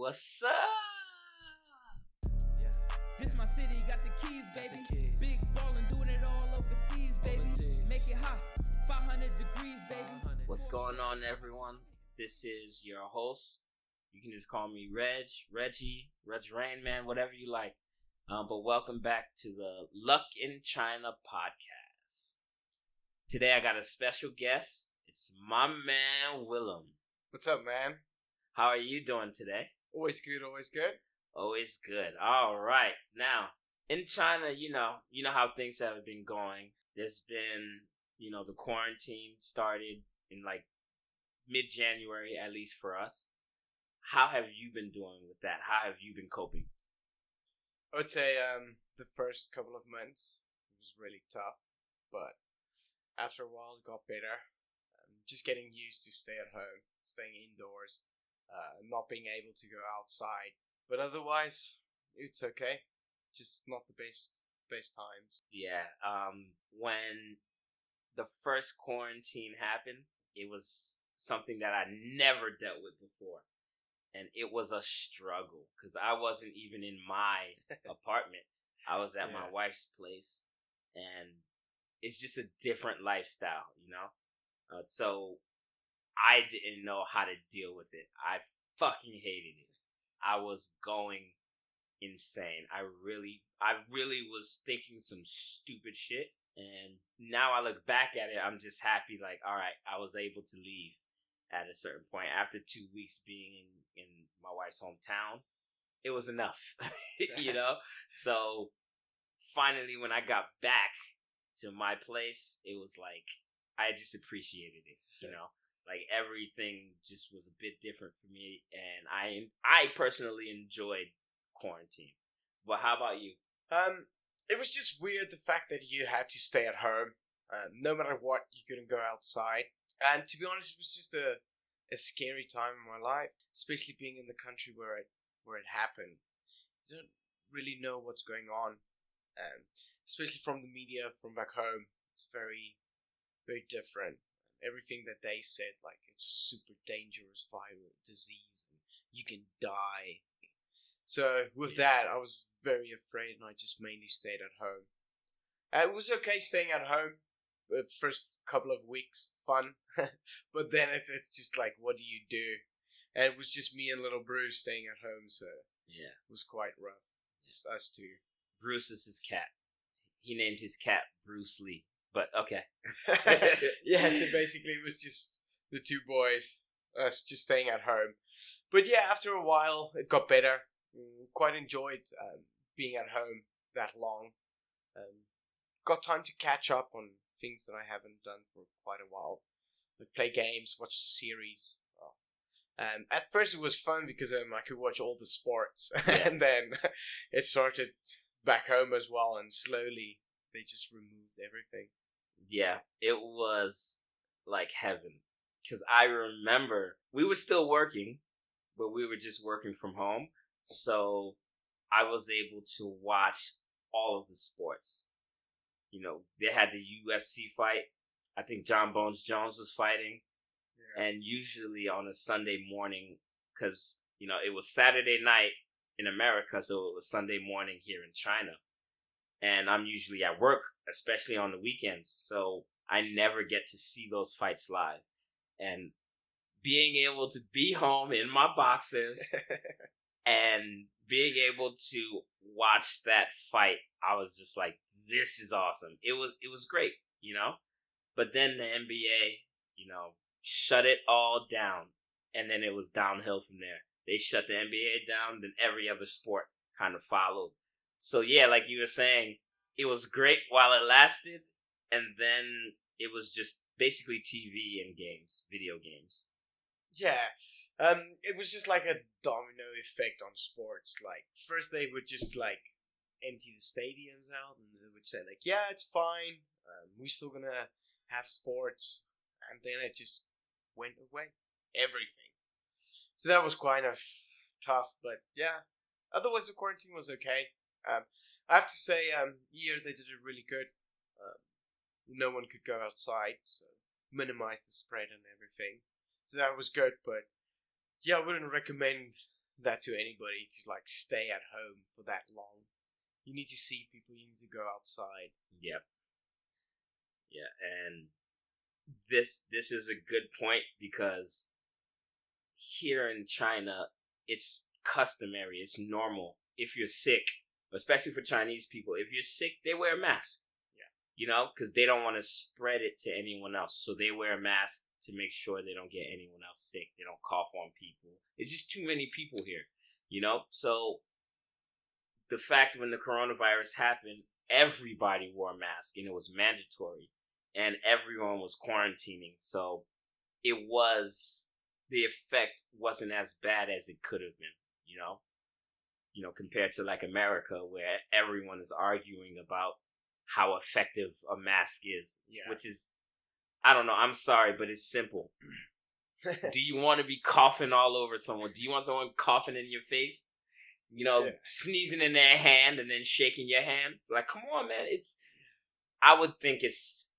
What's up? Yeah. This my city, got the keys, Got the keys. Big ballin', doing it all overseas, baby. Overseas. Make it hot, 500 degrees, baby. 500. What's going on, everyone? This is your host. You can just call me Reg, Reggie, Reg Rain Man, whatever you like. Um, but welcome back to the Luck in China podcast. Today I got a special guest. It's my man Willem. What's up, man? How are you doing today? Always good, always good. Always good. All right. Now, in China, you know, you know how things have been going. There's been, you know, the quarantine started in like mid January, at least for us. How have you been doing with that? How have you been coping? I would say um, the first couple of months was really tough, but after a while it got better. Um, just getting used to stay at home, staying indoors, uh, not being able to go outside. But otherwise, it's okay. Just not the best best times. Yeah. Um, when the first quarantine happened, it was something that I never dealt with before. And it was a struggle because I wasn't even in my apartment. I was at my wife's place, and it's just a different lifestyle, you know? Uh, so I didn't know how to deal with it. I fucking hated it. I was going insane. I really, I really was thinking some stupid shit. And now I look back at it, I'm just happy, like, all right, I was able to leave at a certain point. After two weeks being in, in my wife's hometown, it was enough, you know? So finally, when I got back to my place, it was like, I just appreciated it, you know? Like everything just was a bit different for me, and I I personally enjoyed quarantine. But how about you? Um, it was just weird the fact that you had to stay at home. Um, no matter what, you couldn't go outside. And to be honest, it was just a, a scary time in my life, especially being in the country where it where it happened. You don't really know what's going on, um, especially from the media from back home. It's very, very different. Everything that they said, like it's a super dangerous viral disease, and you can die. So with that, I was very afraid, and I just mainly stayed at home. Uh, it was okay staying at home the first couple of weeks, fun, but then it's it's just like, what do you do? And it was just me and little Bruce staying at home, so Yeah, it was quite rough. Just us two. Bruce is his cat. He named his cat Bruce Lee. But okay. yeah, so basically it was just the two boys, us just staying at home. But yeah, after a while, it got better. Mm, Quite enjoyed um, being at home that long. Um, got time to catch up on things that I haven't done for quite a while. Like play games, watch series. Well, Um, at first it was fun because um, I could watch all the sports, Yeah. and then it started back home as well, and slowly they just removed everything. Yeah, it was like heaven. Because I remember we were still working, but we were just working from home. So I was able to watch all of the sports. You know, they had the UFC fight. I think Jon Bones Jones was fighting. and usually on a Sunday morning, because you know it was Saturday night in America, so it was Sunday morning here in China, and I'm usually at work, especially on the weekends, so I never get to see those fights live, and being able to be home in my boxes and being able to watch that fight, I was just like, this is awesome. It was it was great, you know. But then the NBA, you know, shut it all down, and then it was downhill from there. They shut the NBA down, then every other sport kind of followed. So yeah, like you were saying, it was great while it lasted, and then it was just basically TV and games, video games. Yeah. Um, it was just like a domino effect on sports. Like first they would just like empty the stadiums out, and they would say like, "Yeah, it's fine. Um, we're still gonna have sports," and then it just went away. Everything. So that was kind of tough, but yeah. Otherwise, the quarantine was okay. Um, I have to say, um, here they did it really good. Um, no one could go outside, so minimize the spread and everything. So that was good, but yeah, I wouldn't recommend that to anybody to like stay at home for that long. You need to see people. You need to go outside. Yep. Yeah, and this this is a good point because here in China, it's customary, it's normal. If you're sick, especially for Chinese people, if you're sick, they wear a mask. Yeah. You know, because they don't want to spread it to anyone else, so they wear a mask to make sure they don't get anyone else sick. They don't cough on people. It's just too many people here. You know, so the fact when the coronavirus happened, everybody wore a mask and it was mandatory and everyone was quarantining. So it was the effect wasn't as bad as it could have been, you know? You know, compared to like America where everyone is arguing about how effective a mask is, Yeah. which is I don't know, I'm sorry, but it's simple. Do you want to be coughing all over someone? Do you want someone coughing in your face? You know, Yeah. sneezing in their hand and then shaking your hand? Like, come on, man. It's I would think it's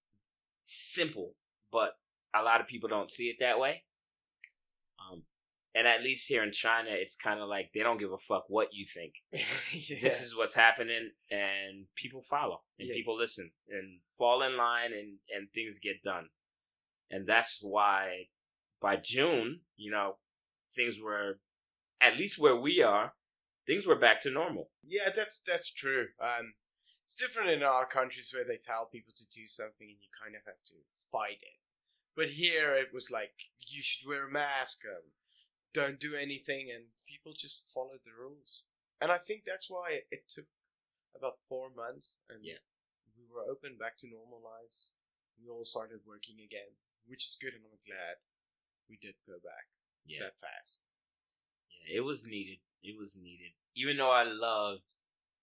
simple, but a lot of people don't see it that way. And at least here in China, it's kind of like they don't give a fuck what you think. yeah. This is what's happening, and people follow, and Yeah. people listen, and fall in line, and and things get done. And that's why by June, you know, things were at least where we are, things were back to normal. Yeah, that's that's true. Um, it's different in our countries where they tell people to do something and you kind of have to fight it. But here it was like you should wear a mask, um, don't do anything, and people just followed the rules. And I think that's why it, it took about four months, and Yeah. we were open back to normal lives. We all started working again, which is good, and I'm glad we did go back Yeah, that fast. yeah, it was needed. It was needed. Even though I loved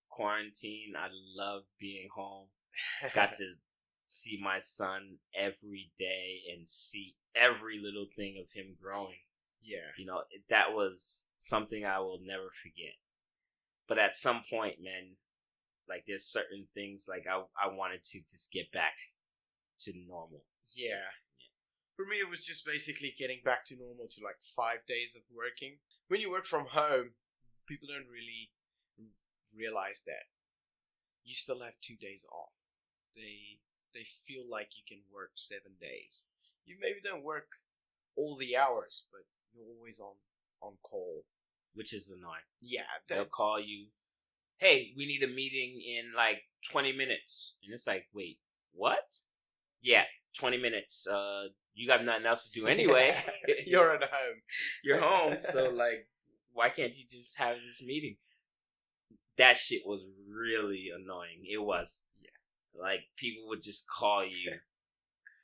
quarantine, I loved being home. got to see my son every day and see every little thing of him growing. Yeah, You know, it- that was something I will never forget. But at some point, man, like there's certain things like I I wanted to just get back to normal. Yeah. For me, it was just basically getting back to normal to like five days of working. When you work from home, people don't really realize that you still have two days off. They they feel like you can work seven days. You maybe don't work all the hours, but you're always on on call. which is annoying. Yeah, They'll call you, hey, we need a meeting in like 20 minutes. And it's like, wait, what? Yeah, 20 minutes. Uh, you got nothing else to do anyway. you're at home. You're home, so like, why can't you just have this meeting? That shit was really annoying. It was. Yeah. Like, people would just call you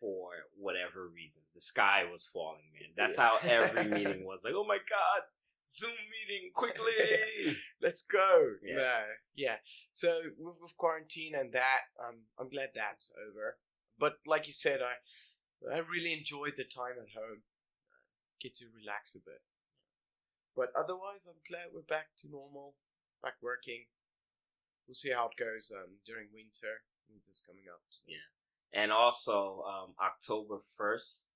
for whatever reason. The sky was falling, man. That's Yeah. how every meeting was. Like, oh my god, Zoom meeting, quickly! Let's go. Yeah. No, yeah. So with, with quarantine and that, um, I'm glad that's over. But like you said, I I really enjoyed the time at home. Get to relax a bit. But otherwise, I'm glad we're back to normal, back working. We'll see how it goes um, during winter. Winter's coming up. So. Yeah. And also, um, October 1st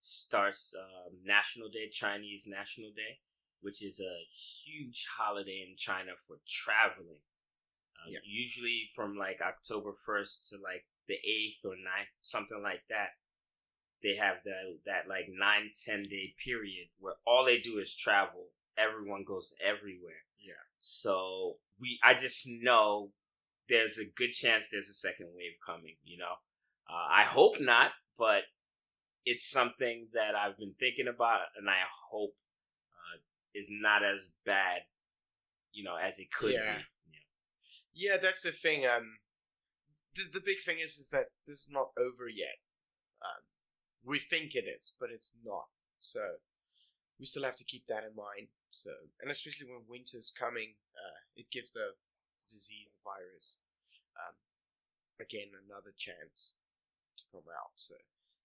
starts um, National Day, Chinese National Day, which is a huge holiday in China for traveling. Um, Yeah. Usually from like October 1st to like the 8th or 9th, something like that. They have that, that like 9, 10 day period where all they do is travel. Everyone goes everywhere. Yeah. So we, I just know there's a good chance there's a second wave coming. You know, uh, I hope not, but it's something that I've been thinking about, and I hope uh, is not as bad, you know, as it could Yeah. be. Yeah, yeah, that's the thing. Um, the, the big thing is is that this is not over yet. Um, we think it is, but it's not. So we still have to keep that in mind. So, and especially when winter's coming, uh, it gives the disease, the virus, um, again another chance come out. So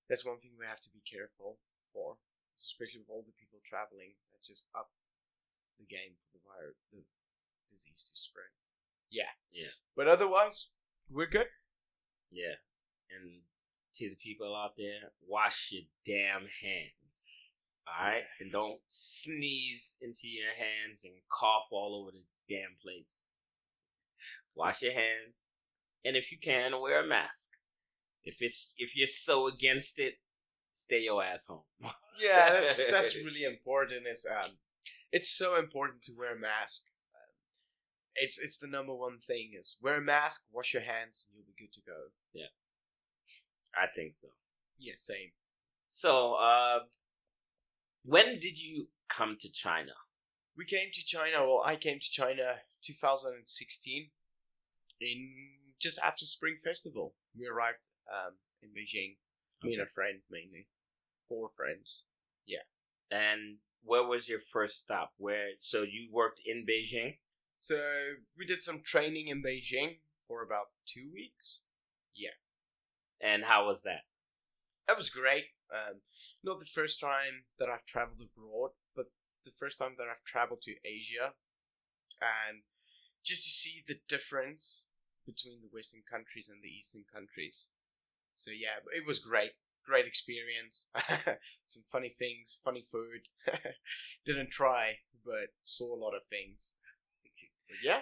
that's one thing we have to be careful for, especially with all the people traveling. That just up the game for the virus, the disease to spread. Yeah. Yeah. But otherwise, we're good. Yeah. And to the people out there, wash your damn hands. All right, and don't sneeze into your hands and cough all over the damn place. Wash your hands, and if you can, wear a mask. If it's if you're so against it, stay your ass home. Yeah, that's that's really important. Is um, it's so important to wear a mask. Um, it's it's the number one thing. Is wear a mask, wash your hands, and you'll be good to go. Yeah, I think so. Yeah, same. So, uh, when did you come to China? We came to China. Well, I came to China 2016, in just after Spring Festival. We arrived um, in Beijing. Me and a friend mainly, four friends. Yeah. And where was your first stop? Where? So you worked in Beijing. So we did some training in Beijing for about two weeks. Yeah. And how was that? That was great. Um, not the first time that I've traveled abroad, but the first time that I've traveled to Asia, and just to see the difference between the Western countries and the Eastern countries. So yeah, it was great. Great experience. Some funny things, funny food. Didn't try, but saw a lot of things. But yeah,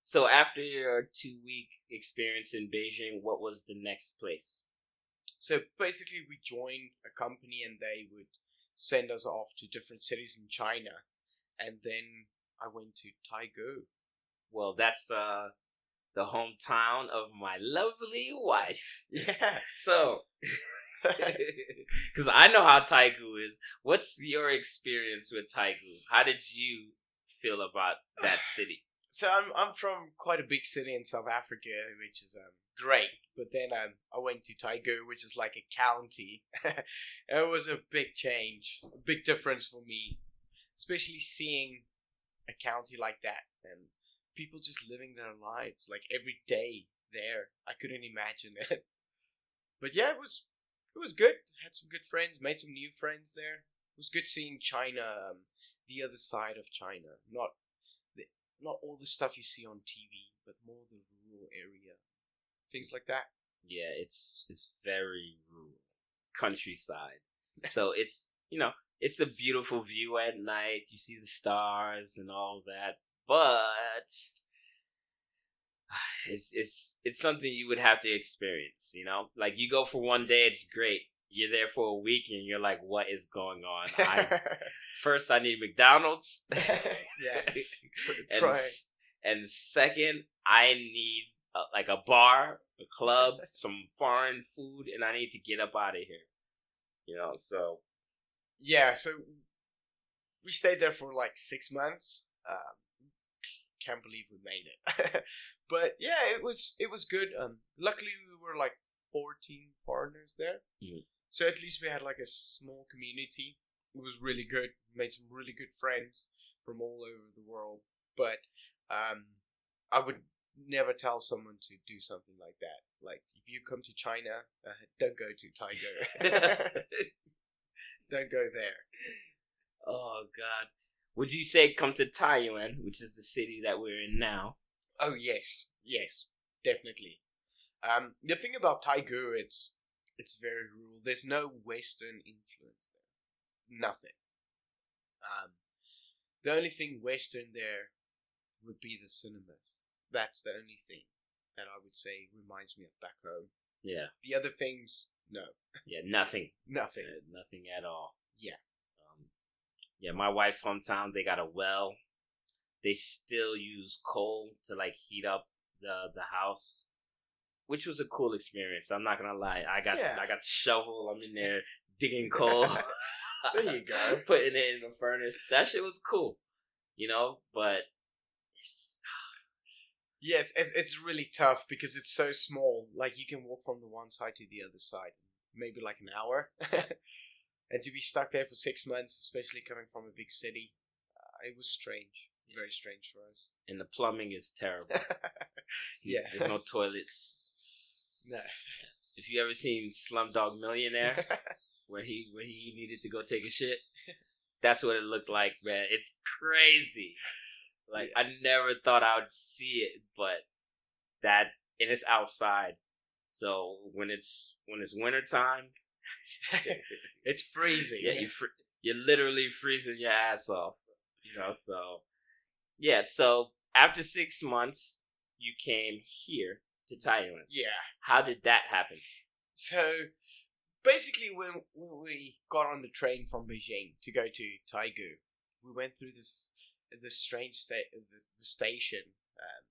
So after your two week experience in Beijing, what was the next place? So basically, we joined a company and they would send us off to different cities in China. And then I went to Taigu. Well, that's uh the hometown of my lovely wife. Yeah. So, because I know how Taigu is, what's your experience with Taigu? How did you feel about that city? so I'm I'm from quite a big city in South Africa, which is um, great. But then um, I went to Taigu, which is like a county. it was a big change, a big difference for me, especially seeing a county like that and people just living their lives like every day there. I couldn't imagine it. But yeah, it was it was good. Had some good friends, made some new friends there. It was good seeing China, um, the other side of China, not the, not all the stuff you see on TV, but more the rural area, things like that. Yeah, it's it's very rural, countryside. So it's you know it's a beautiful view at night. You see the stars and all that, but it's it's it's something you would have to experience. You know, like you go for one day, it's great. You're there for a week, and you're like, "What is going on?" I, first, I need McDonald's. yeah, and try. and second, I need uh, like a bar, a club, some foreign food, and I need to get up out of here. You know, so yeah. So we stayed there for like six months. Um, can't believe we made it, but yeah, it was it was good. Um, luckily we were like fourteen foreigners there, Mhm. so at least we had like a small community. It was really good. Made some really good friends from all over the world. But um, I would never tell someone to do something like that. Like if you come to China, uh, don't go to Tiger. don't go there. oh god, would you say come to Taiyuan, which is the city that we're in now? Oh yes, yes, definitely. Um, the thing about Taigu, it's it's very rural. There's no Western influence there. Nothing. Um, the only thing Western there would be the cinemas. That's the only thing that I would say reminds me of back home. Yeah, The other things, no, yeah, nothing, nothing. Uh, nothing at all. Yeah. Yeah, my wife's hometown, they got a well. They still use coal to like heat up the the house, which was a cool experience. I'm not gonna lie. I got Yeah. I got the shovel. I'm in there digging coal. There you go. Putting it in the furnace. That shit was cool, you know. But it's, Yeah, it's, it's it's really tough because it's so small. Like you can walk from the one side to the other side, maybe like an hour, and to be stuck there for six months, especially coming from a big city, uh, it was strange, very strange for us. and the plumbing is terrible. It's- Yeah. there's no toilets. no, If you ever seen Slumdog Millionaire, where he where he needed to go take a shit. That's what it looked like, man. It's crazy. Like I never thought I would see it, but that and it's outside. So when it's when it's winter time, it's freezing. yeah, you fr- you're literally freezing your ass off. You know, so yeah. So after six months, you came here to Taiyuan. Yeah. How did that happen? So basically, when, when we got on the train from Beijing to go to Taigu, we went through this this strange sta- the, the station, um,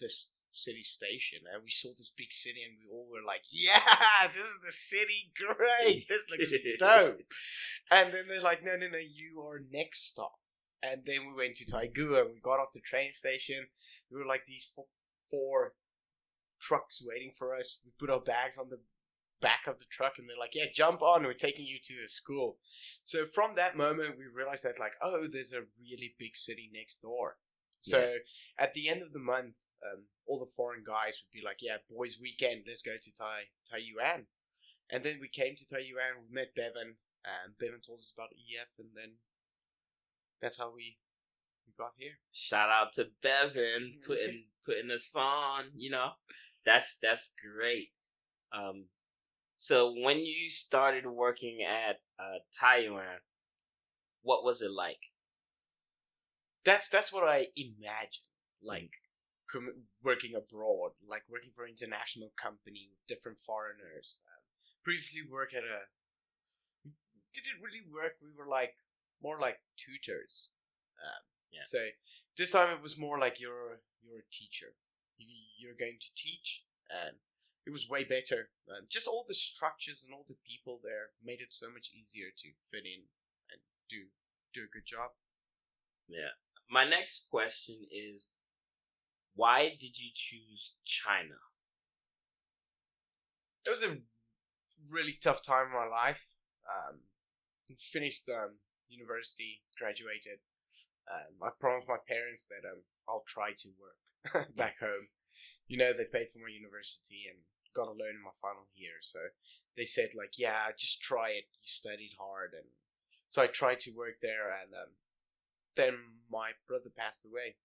this city station, and we saw this big city, and we all were like, "Yeah, this is the city. Great, this looks dope." And then they're like, "No, no, no, you are next stop." And then we went to Taigu, and we got off the train station. We were like these four, four trucks waiting for us. We put our bags on the back of the truck and they're like, yeah, jump on. We're taking you to the school. So from that moment, we realized that like, oh, there's a really big city next door. So at the end of the month, um, all the foreign guys would be like, yeah, boys' weekend, let's go to Tai Taiyuan. And then we came to Taiyuan, we met Bevan, and Bevan told us about EF, and then that's how we we got here. Shout out to Bevan putting putting us on. You know, that's that's great. Um, so when you started working at uh, Taiyuan, what was it like? That's that's what I imagine, like com- working abroad, like working for an international company with different foreigners. Um, previously, work at a didn't really work. We were like more like tutors. Um, Yeah. So this time it was more like you're you're a teacher. You, you're going to teach, and it was way better. Um, just all the structures and all the people there made it so much easier to fit in and do do a good job. Yeah. My next question is, why did you choose China? it was a really tough time in my life. Um, finished um, university, graduated. Um, I promised my parents that um, I'll try to work back home. You know, they paid for my university and got a loan in my final year. So they said, like, yeah, just try it. You studied hard. And so I tried to work there. And um, then my brother passed away.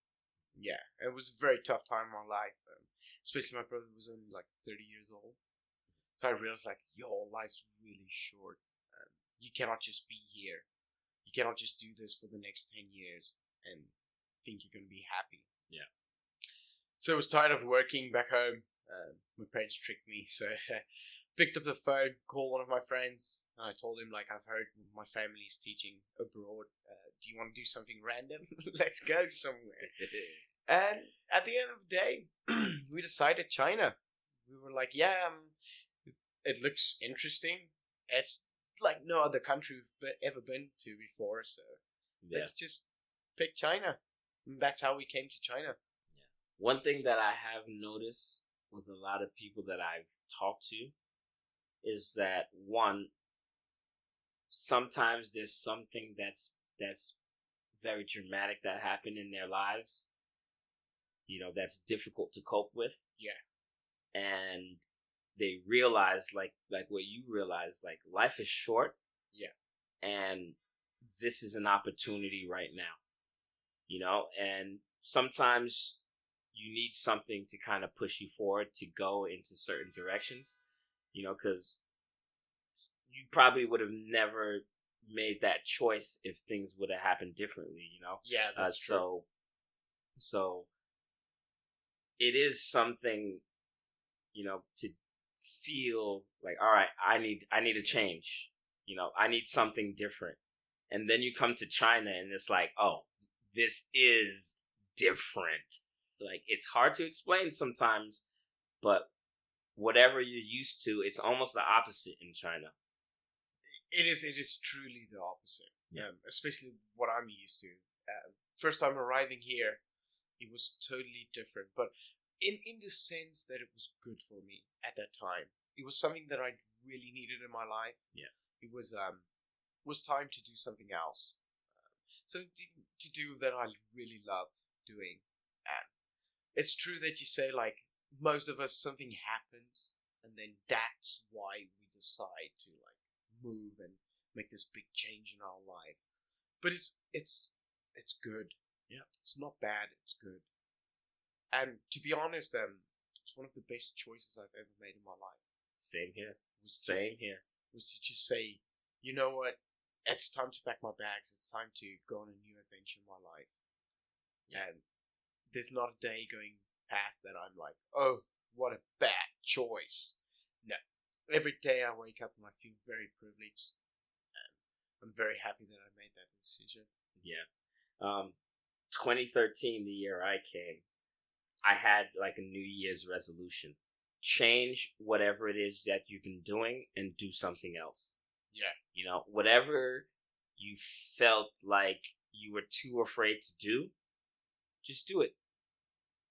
Yeah, it was a very tough time in my life. Um, especially my brother was only like 30 years old. So I realized, like, your life's really short. Um, you cannot just be here. You cannot just do this for the next 10 years and think you're going to be happy. Yeah. So I was tired of working back home. Um, my parents tricked me. So picked up the phone, called one of my friends. And I told him, like, I've heard my family's teaching abroad. Uh, do you want to do something random? Let's go somewhere. And at the end of the day, we decided China. We were like, yeah, um, it looks interesting. It's like no other country we've ever been to before, so yeah. let's just pick China. And that's how we came to China. Yeah. One thing that I have noticed with a lot of people that I've talked to is that one, sometimes there's something that's that's very dramatic that happened in their lives. You know, that's difficult to cope with. Yeah. And they realize like like what you realize, like life is short. Yeah. And this is an opportunity right now. You know, and sometimes you need something to kind of push you forward to go into certain directions, you know, because you probably would have never made that choice if things would have happened differently, you know. Yeah, Uh, so, so it is something, you know, to feel like, all right, I need, I need a change. You know, I need something different. And then you come to China and it's like, oh, this is different. Like it's hard to explain sometimes, but whatever you're used to, it's almost the opposite in China. it is. It is truly the opposite. Yeah. Um, especially what I'm used to. Um, first time arriving here, it was totally different. But in in the sense that it was good for me at that time. It was something that I really needed in my life. Yeah. It was um was time to do something else. Um, something to do that I really love doing. And it's true that you say like most of us something happens and then that's why we decide to like move and make this big change in our life. But it's it's it's good. Yeah. It's not bad, it's good. And to be honest, um it's one of the best choices I've ever made in my life. Same here. Same here. Was to just say, you know what? it's time to pack my bags. It's time to go on a new adventure in my life. And there's not a day going past that I'm like, oh, what a bad choice. No. Every day I wake up and I feel very privileged. And I'm very happy that I made that decision. Yeah. Um, 2013, the year I came, I had like a New Year's resolution. Change whatever it is that you've been doing and do something else. Yeah. You know, whatever you felt like you were too afraid to do, just do it.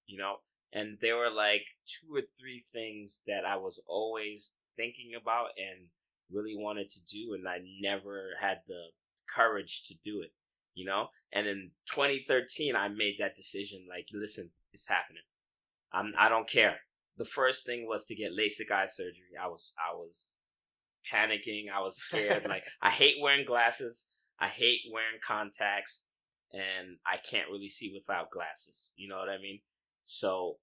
You know, and there were like two or three things that I was always thinking about and really wanted to do, and I never had the courage to do it. You know, and in 2013, I made that decision. Like, listen, it's happening. I'm. I don't care. The first thing was to get LASIK eye surgery. I was. I was panicking. I was scared. like, I hate wearing glasses. I hate wearing contacts, and I can't really see without glasses. You know what I mean? So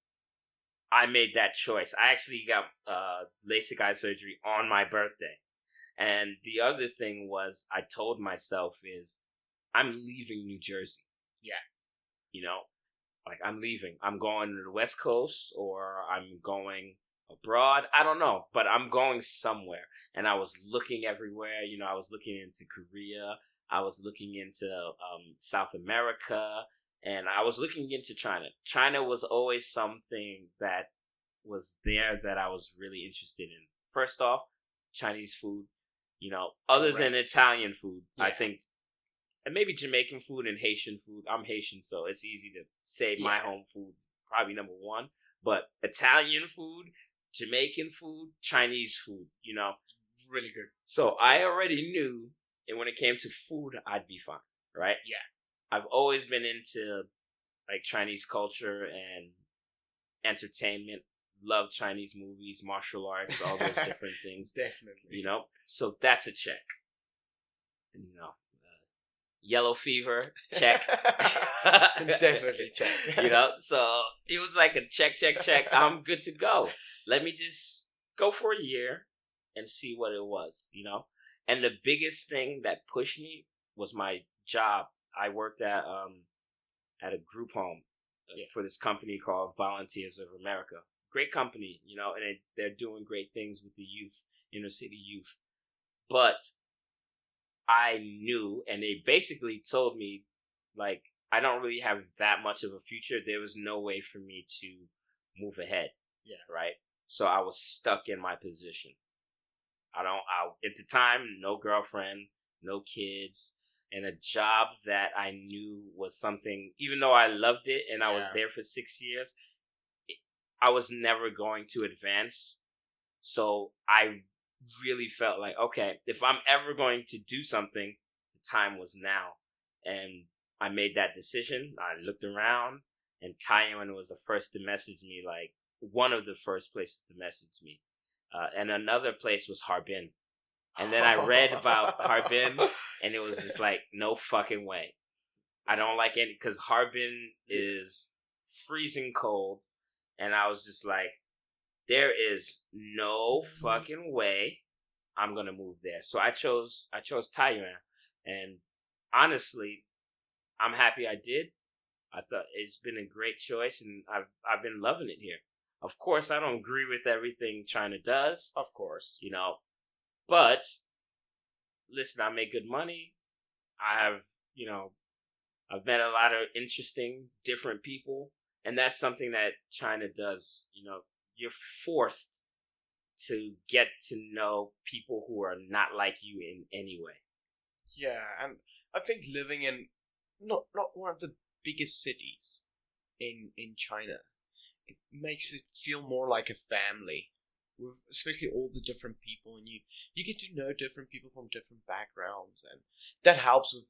I made that choice. I actually got uh, LASIK eye surgery on my birthday. And the other thing was, I told myself is, I'm leaving New Jersey. Yeah. You know, like I'm leaving. I'm going to the West Coast or I'm going abroad. I don't know, but I'm going somewhere. And I was looking everywhere. You know, I was looking into Korea. I was looking into um, South America and I was looking into China. China was always something that was there that I was really interested in. First off, Chinese food, you know, other than Italian food, I think, and maybe Jamaican food and Haitian food. I'm Haitian, so it's easy to say my home food, probably number one. But Italian food, Jamaican food, Chinese food, you know. Really good. So I already knew, and when it came to food, I'd be fine, right? Yeah. I've always been into like Chinese culture and entertainment. Love Chinese movies, martial arts, all those different things. Definitely. You know, so that's a check. You know, uh, yellow fever check. Definitely check. you know, so it was like a check, check, check. I'm good to go. Let me just go for a year and see what it was, you know? And the biggest thing that pushed me was my job. I worked at um at a group home uh, Yeah. for this company called Volunteers of America. Great company, you know, and it, they're doing great things with the youth, inner city youth. But I knew, and they basically told me, like, I don't really have that much of a future. There was no way for me to move ahead. Yeah. Right. So I was stuck in my position. I don't. I at the time, no girlfriend, no kids, and a job that I knew was something. Even though I loved it and I was there for six years, I was never going to advance. So I really felt like, okay, if I'm ever going to do something, the time was now. And I made that decision. I looked around, and Taiyuan was the first to message me, like one of the first places to message me. Uh, and another place was Harbin. And then I read about Harbin, and it was just like, no fucking way. I don't like any, because Harbin is freezing cold. And I was just like, there is no mm-hmm. fucking way I'm gonna move there. So I chose I chose Taiyuan, and honestly, I'm happy I did. I thought it's been a great choice, and I've I've been loving it here. Of course, I don't agree with everything China does, Of course. you know, but listen, I make good money. I have you know, I've met a lot of interesting, different people, and that's something that China does. You know, you're forced to get to know people who are not like you in any way. Yeah, and I think living in not not one of the biggest cities in in China, it makes it feel more like a family, with especially all the different people, and you you get to know different people from different backgrounds, and that helps with,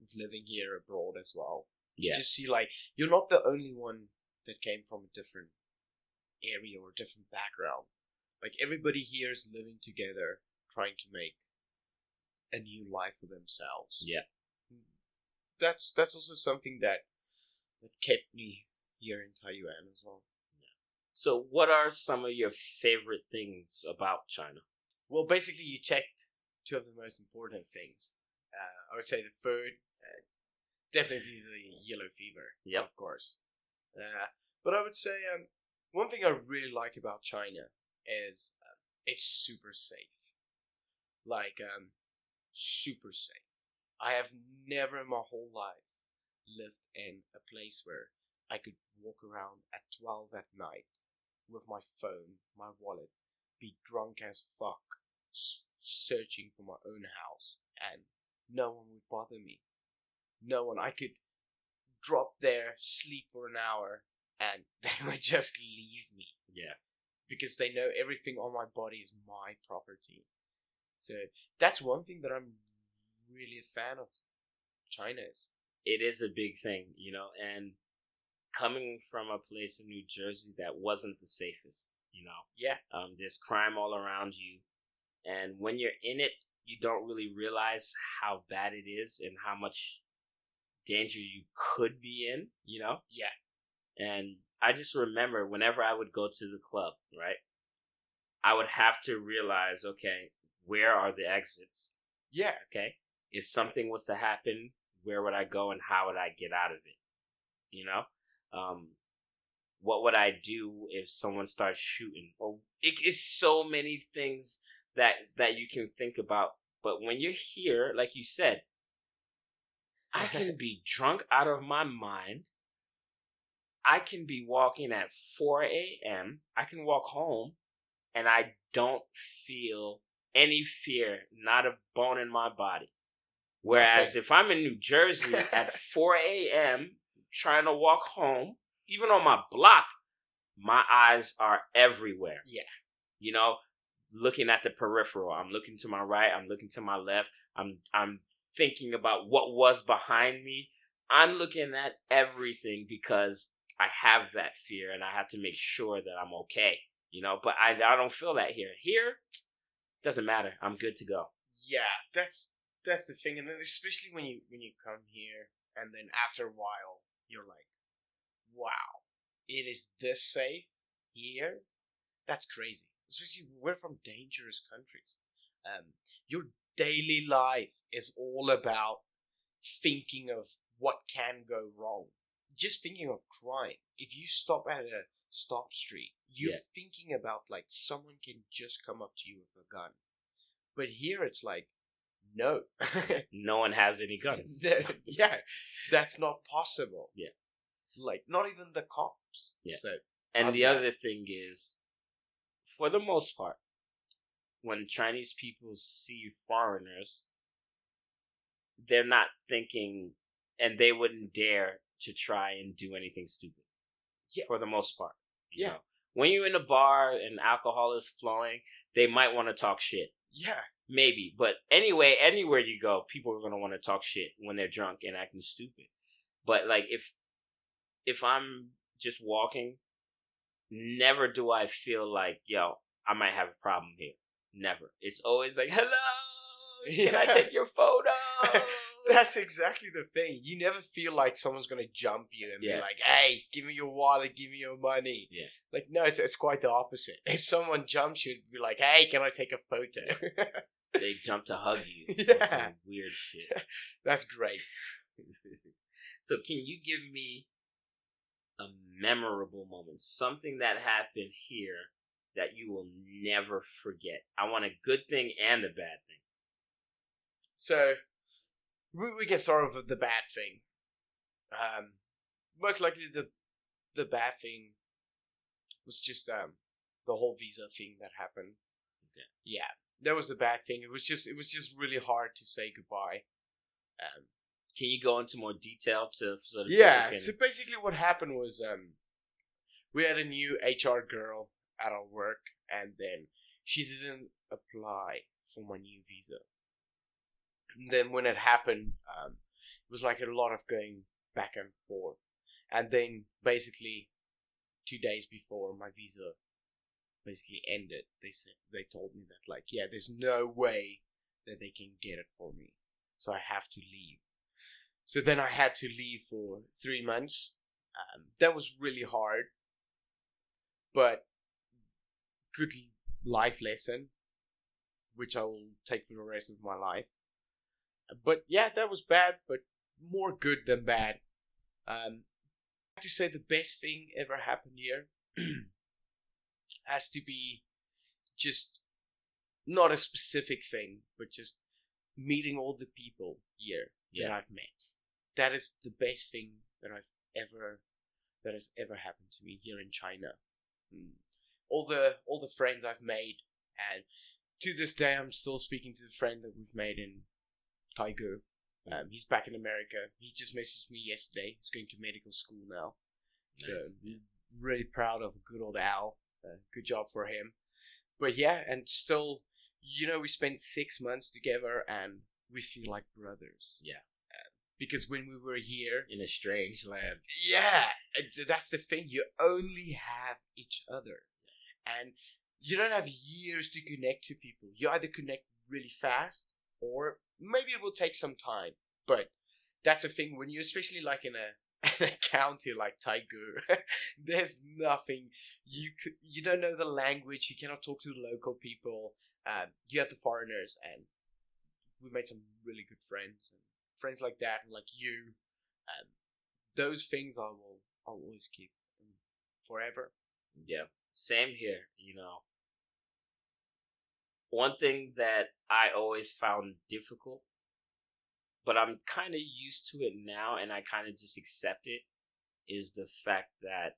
with living here abroad as well. You just see like you're not the only one that came from a different area or a different background. Like everybody here is living together, trying to make a new life for themselves. Yeah. Hmm. That's that's also something that that kept me here in Taiyuan as well. So, what are some of your favorite things about China? Well, basically, you checked two of the most important things. I would say the food, uh, definitely the yellow fever. Yep. of course. Uh, but I would say um, one thing I really like about China is uh, it's super safe. Like um, super safe. I have never in my whole life lived in a place where I could walk around at twelve at night with my phone, my wallet, be drunk as fuck, searching for my own house, and no one would bother me. No one. I could drop there, sleep for an hour, and they would just leave me Yeah. because they know everything on my body is my property. So that's one thing that I'm really a fan of. China is. It is a big thing, you know, and coming from a place in New Jersey that wasn't the safest, you know. Yeah. Um, there's crime all around you, and when you're in it, you don't really realize how bad it is and how much danger you could be in, you know. Yeah. And I just remember whenever I would go to the club, right, I would have to realize, okay, where are the exits? Yeah. Okay, if something was to happen, where would I go and how would I get out of it? You know, um, what would I do if someone starts shooting? Or it is so many things that that you can think about. But when you're here, like you said, I can be drunk out of my mind. I can be walking at 4 a.m. I can walk home and I don't feel any fear, not a bone in my body. Whereas Nothing. if I'm in New Jersey at 4 a.m. trying to walk home, even on my block, my eyes are everywhere. Yeah. You know, looking at the peripheral. I'm looking to my right, I'm looking to my left. I'm I'm thinking about what was behind me. I'm looking at everything because I have that fear and I have to make sure that I'm okay. You know, but I I don't feel that here. Here doesn't matter. I'm good to go. Yeah, that's that's the thing, and then especially when you when you come here, and then after a while, you're like, "Wow, it is this safe here." That's crazy. Especially we're from dangerous countries. Um, your daily life is all about thinking of what can go wrong. Just thinking of crime. If you stop at a stop street, you're Yeah. thinking about like someone can just come up to you with a gun. But here it's like, no. No one has any guns. yeah, that's not possible. Yeah. Like, not even the cops. Yeah. So, And the other thing is, for the most part, when Chinese people see foreigners, they're not thinking, and they wouldn't dare to try and do anything stupid. Yeah. For the most part. Yeah. know. When you're in a bar and alcohol is flowing, they might want to talk shit. yeah. Maybe. But anyway, anywhere you go, people are gonna want to talk shit when they're drunk and acting stupid. But like if if I'm just walking, never do I feel like, yo, I might have a problem here. Never. It's always like, hello, can I take your photo? That's exactly the thing. You never feel like someone's gonna jump you and Yeah. be like, "Hey, give me your wallet, give me your money." Yeah. Like, no, it's, it's quite the opposite. If someone jumps you, it'd be like, "Hey, can I take a photo?" they jump to hug you. Yeah. Some weird shit. That's great. so can you give me a memorable moment something that happened here that you will never forget i want a good thing and a bad thing So we, we can start with the bad thing. Um, most likely the the bad thing was just um the whole visa thing that happened. Okay. Yeah, that was the bad thing. It was just it was just really hard to say goodbye. Um, can you go into more detail to so that yeah. people So basically, what happened was um we had a new HR girl at our work, and then she didn't apply for my new visa. And then when it happened, um, it was like a lot of going back and forth. And then basically, two days before my visa basically ended, they said they told me that like, yeah, there's no way that they can get it for me, so I have to leave. So then I had to leave for three months. Um, that was really hard, but good life lesson, which I will take for the rest of my life. But yeah, that was bad, but more good than bad. Um, I have to say the best thing ever happened here has to be just not a specific thing, but just meeting all the people here that I've met. That is the best thing that I've ever that has ever happened to me here in China. Mm. All the all the friends I've made, and to this day I'm still speaking to the friend that we've made in Taigu. Um, he's back in America. He just messaged me yesterday. He's going to medical school now. So Nice. really proud of good old Al. Uh, good job for him. But yeah, and still, you know, we spent six months together, and we feel like brothers. Yeah. Uh, because when we were here, in a strange land. yeah, that's the thing. You only have each other, and you don't have years to connect to people. You either connect really fast, or maybe it will take some time. But that's the thing when you, especially like in a in a county like Taigu, there's nothing you could. You don't know the language. You cannot talk to the local people. Um, you have the foreigners, and we made some really good friends, and friends like that, and like you. Um, those things I will I'll always keep um, forever. Yeah. Same here, you know. One thing that I always found difficult, but I'm kind of used to it now and I kind of just accept it, is the fact that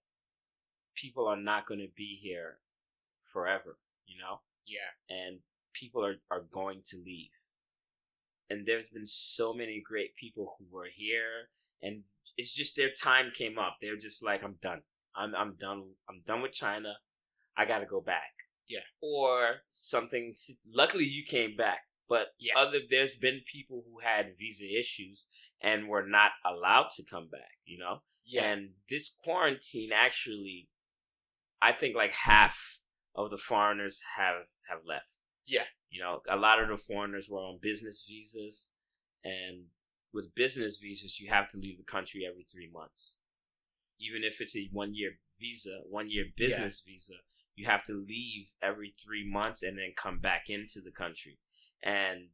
people are not going to be here forever, you know? Yeah. and people are, are going to leave. And there's been so many great people who were here, and it's just their time came up. They're just like, I'm done. I'm I'm done. I'm done with China. I got to go back. Yeah. Or something. Luckily, you came back. But Yeah. other, there's been people who had visa issues and were not allowed to come back. You know. Yeah. And this quarantine actually, I think like half of the foreigners have have left. Yeah. You know, a lot of the foreigners were on business visas, and with business visas, you have to leave the country every three months. Even if it's a one year visa, one year business visa, you have to leave every three months and then come back into the country. And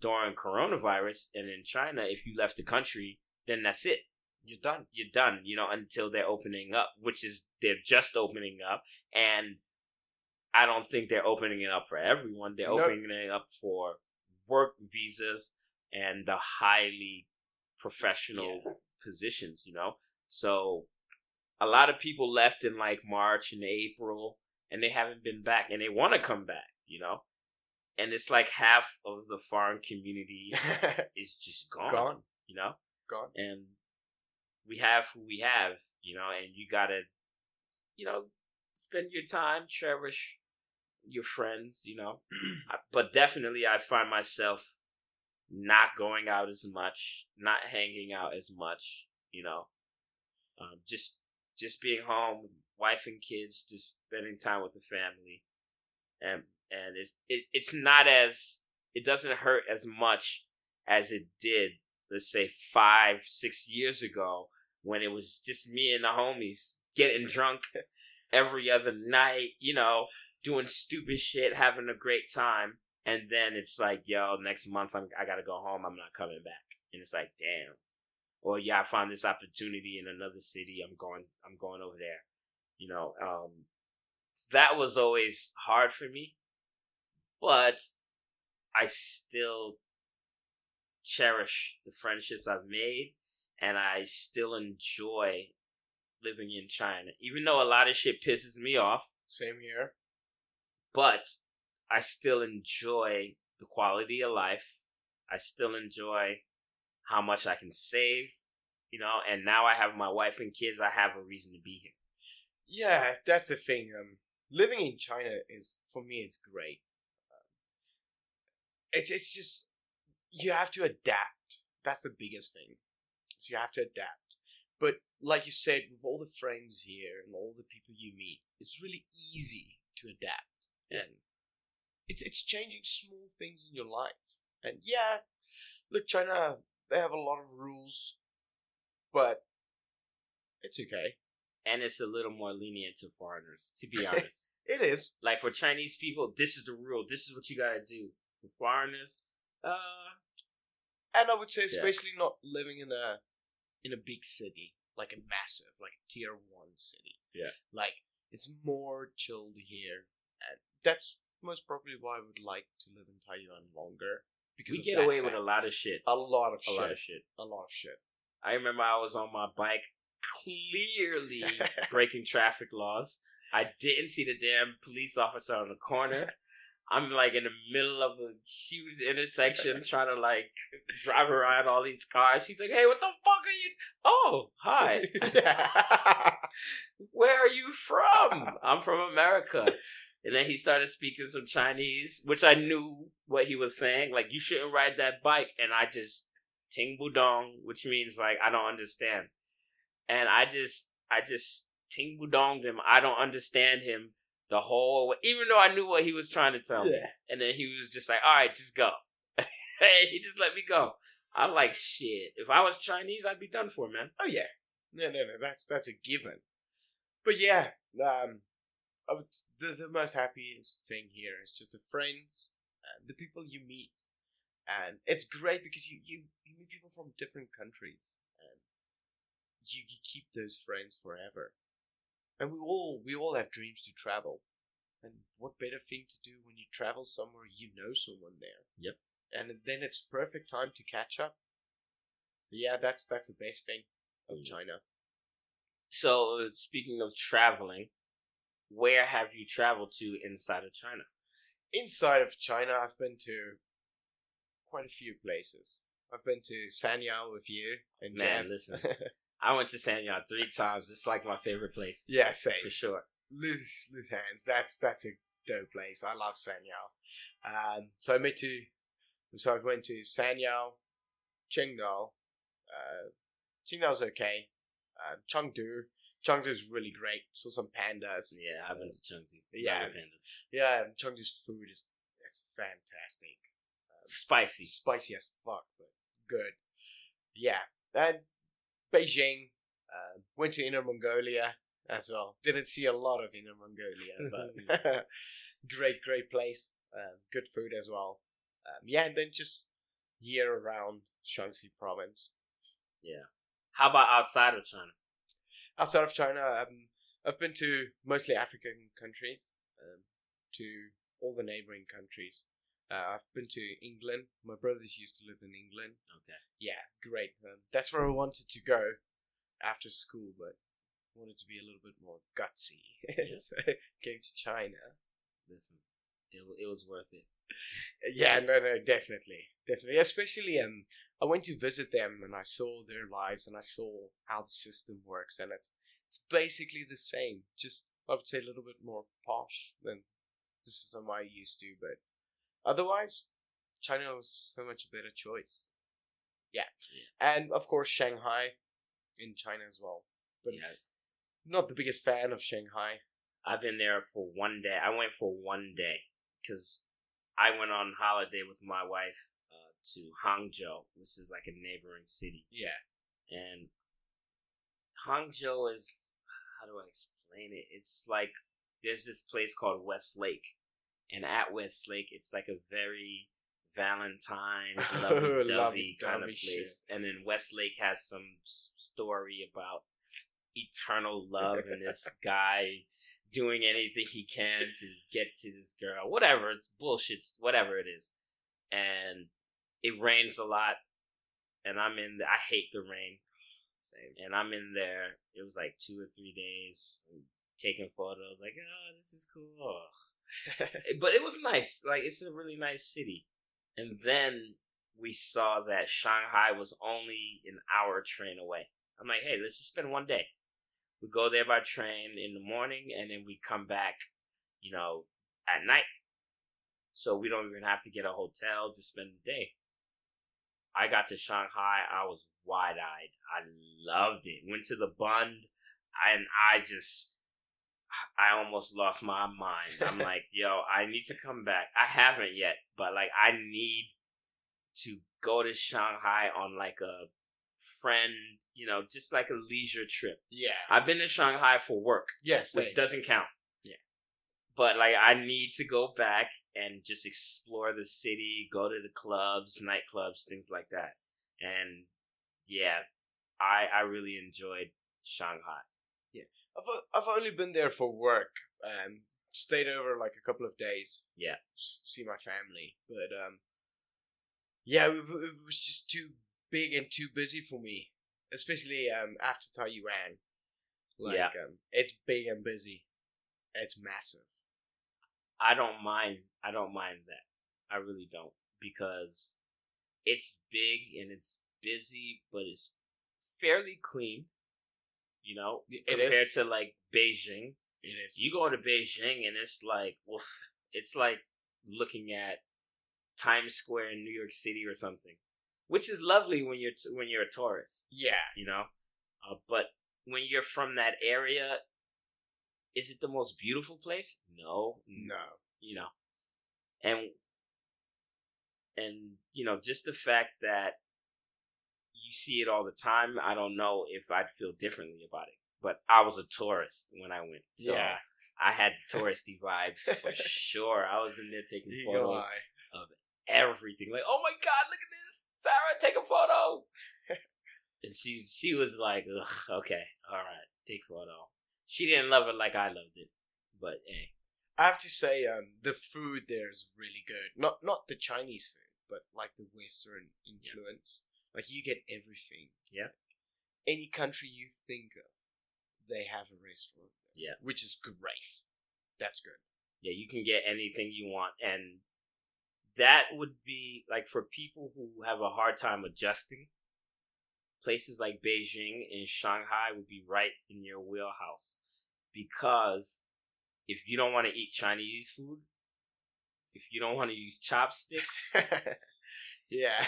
during coronavirus and in China, if you left the country, then that's it You're done. you're done, you know, until they're opening up, which is they're just opening up, and I don't think they're opening it up for everyone. They're Nope. opening it up for work visas and the highly professional Yeah. positions, you know. So a lot of people left in like March and April, and they haven't been back, and they want to come back, you know. And it's like half of the foreign community is just gone, Gone. you know Gone. and we have who we have, you know, and you gotta, you know, spend your time, cherish your friends, you know. I- but definitely, I find myself not going out as much, not hanging out as much, you know. Um, just just being home, wife and kids, just spending time with the family, and and it's it, it's not as it doesn't hurt as much as it did let's say five, six years ago when it was just me and the homies getting drunk every other night, you know, doing stupid shit, having a great time. And then it's like, yo, next month I'm, I gotta go home. I'm not coming back. And it's like, damn. Or yeah, I found this opportunity in another city. I'm going, I'm going over there. You know, um, so that was always hard for me, but I still cherish the friendships I've made and I still enjoy living in China. Even though a lot of shit pisses me off, Same here. but I still enjoy the quality of life. I still enjoy how much I can save, you know, and now I have my wife and kids, I have a reason to be here. Yeah, that's the thing. Um, living in China is for me is great. It's it's just you have to adapt. That's the biggest thing. So you have to adapt. But like you said, with all the friends here and all the people you meet, it's really easy to adapt. And it's it's changing small things in your life. And yeah, look, China they have a lot of rules, but it's okay. And it's a little more lenient to foreigners, to be honest. It is. like for Chinese people, this is the rule. This is what you gotta do. For foreigners, uh, and I would say especially not living in a in a big city like a massive like a tier one city. Yeah. like it's more chilled here, and that's most probably why I would like to live in Taiyuan longer because We get away with a lot of shit. a lot of A shit, lot of shit. a lot of shit. I remember I was on my bike, clearly breaking traffic laws. I didn't see the damn police officer on the corner. I'm like in the middle of a huge intersection trying to like drive around all these cars. He's like, "Hey, what the fuck are you? Oh, hi. Where are you from? I'm from America." And then he started speaking some Chinese, which I knew what he was saying. Like, you shouldn't ride that bike. And I just ting budong, which means like I don't understand. And I just, I just ting budonged him. I don't understand him the whole way, even though I knew what he was trying to tell me. And then he was just like, "All right, just go." he just let me go. I'm like, shit. If I was Chinese, I'd be done for, man. Oh yeah, no, no, no. That's that's a given. But yeah, um, would, the the most happiest thing here is just the friends, and the people you meet, and it's great because you you, you meet people from different countries, and you, you keep those friends forever. And we all we all have dreams to travel, and what better thing to do when you travel somewhere you know someone there? Yep. And then it's perfect time to catch up. So yeah, that's that's the best thing of Mm. China. So, uh, speaking of traveling, where have you traveled to inside of China? Inside of China, I've been to quite a few places. I've been to Sanya with you and Man, Jam. listen. I went to Sanya three times. It's like my favorite place. yeah, same. for sure. Loose, loose hands. That's that's a dope place. I love Sanya. Um, so I went to, so I went to Sanya, Qingdao. Uh, Qingdao's okay. Uh, Chengdu. Chengdu's really great. Saw some pandas. Yeah, I've been to Chengdu. Yeah. Pandas. Yeah, Chengdu's food is it's fantastic. Spicy. spicy as fuck, but good. Yeah, and Beijing. Uh, went to Inner Mongolia as well. Didn't see a lot of Inner Mongolia, but great, great place. Um, good food as well. Um, yeah, and then just year around Shanxi province. Yeah. How about outside of China? Outside of China, um, I've been to mostly African countries, um, to all the neighboring countries. Uh, I've been to England. My brothers used to live in England. Okay. yeah, great. Um, that's where I wanted to go after school, but wanted to be a little bit more gutsy. Yeah. so came to China. Listen, it, it was worth it. Yeah, no, no, definitely, definitely. Especially, um, I went to visit them and I saw their lives and I saw how the system works, and it's it's basically the same. Just I would say a little bit more posh than the system I used to, but otherwise, China was so much a better choice. Yeah, and of course Shanghai in China as well. But Yeah. not the biggest fan of Shanghai. I've been there for one day. I went for one day because I went on holiday with my wife uh, to Hangzhou, which is like a neighboring city. Yeah, And Hangzhou is how do I explain it? It's like there's this place called West Lake, and at West Lake, it's like a very Valentine's lovey-dovey kind of shit. place. And then West Lake has some s- story about eternal love and this guy doing anything he can to get to this girl. Whatever, it's bullshit, whatever it is. And it rains a lot, and I'm in. The, I hate the rain. same. And I'm in there. It was like two or three days taking photos. Like, oh, this is cool. but it was nice. Like, it's a really nice city. And then we saw that Shanghai was only an hour train away. I'm like, hey, let's just spend one day. We go there by train in the morning, and then we come back, you know, at night. So we don't even have to get a hotel to spend the day. I got to Shanghai. I was wide eyed. I loved it. Went to the Bund, and I just, I almost lost my mind. I'm like, yo, I need to come back. I haven't yet, but like, I need to go to Shanghai on like a friend, you know, just like a leisure trip. Yeah. I've been to Shanghai for work Yes. which same. doesn't count. Yeah. But like I need to go back and just explore the city, go to the clubs, nightclubs, things like that. And yeah, I I really enjoyed Shanghai. I've I've only been there for work. Um, stayed over like a couple of days. Yeah. see my family, but um, yeah, it, it was just too big and too busy for me, especially um after Taiyuan. Like, Yeah. um, it's big and busy. It's massive. I don't mind. I don't mind that. I really don't because it's big and it's busy, but it's fairly clean. You know, It compared is. to like Beijing. It is. You go to Beijing and it's like, well, it's like looking at Times Square in New York City or something, which is lovely when you're t- when you're a tourist. yeah. You know, uh, but when you're from that area, is it the most beautiful place? No, No. you know and and you know just the fact that you see it all the time i don't know if i'd feel differently about it but i was a tourist when i went so Yeah. i had the touristy vibes for sure. I was in there taking You photos of everything like oh my god look at this! Sarah take a photo! And she she was like Ugh, okay all right take a photo. She didn't love it like i loved it but hey. I have to say, um, the food there is really good. Not not the Chinese food, but like the Western influence. Like you get everything. Yeah. Any country you think of, they have a restaurant. there, Yeah. Which is great. That's good. Yeah, you can get anything you want. And that would be like for people who have a hard time adjusting, places like Beijing and Shanghai would be right in your wheelhouse. Because if you don't want to eat Chinese food, if you don't want to use chopsticks, yeah.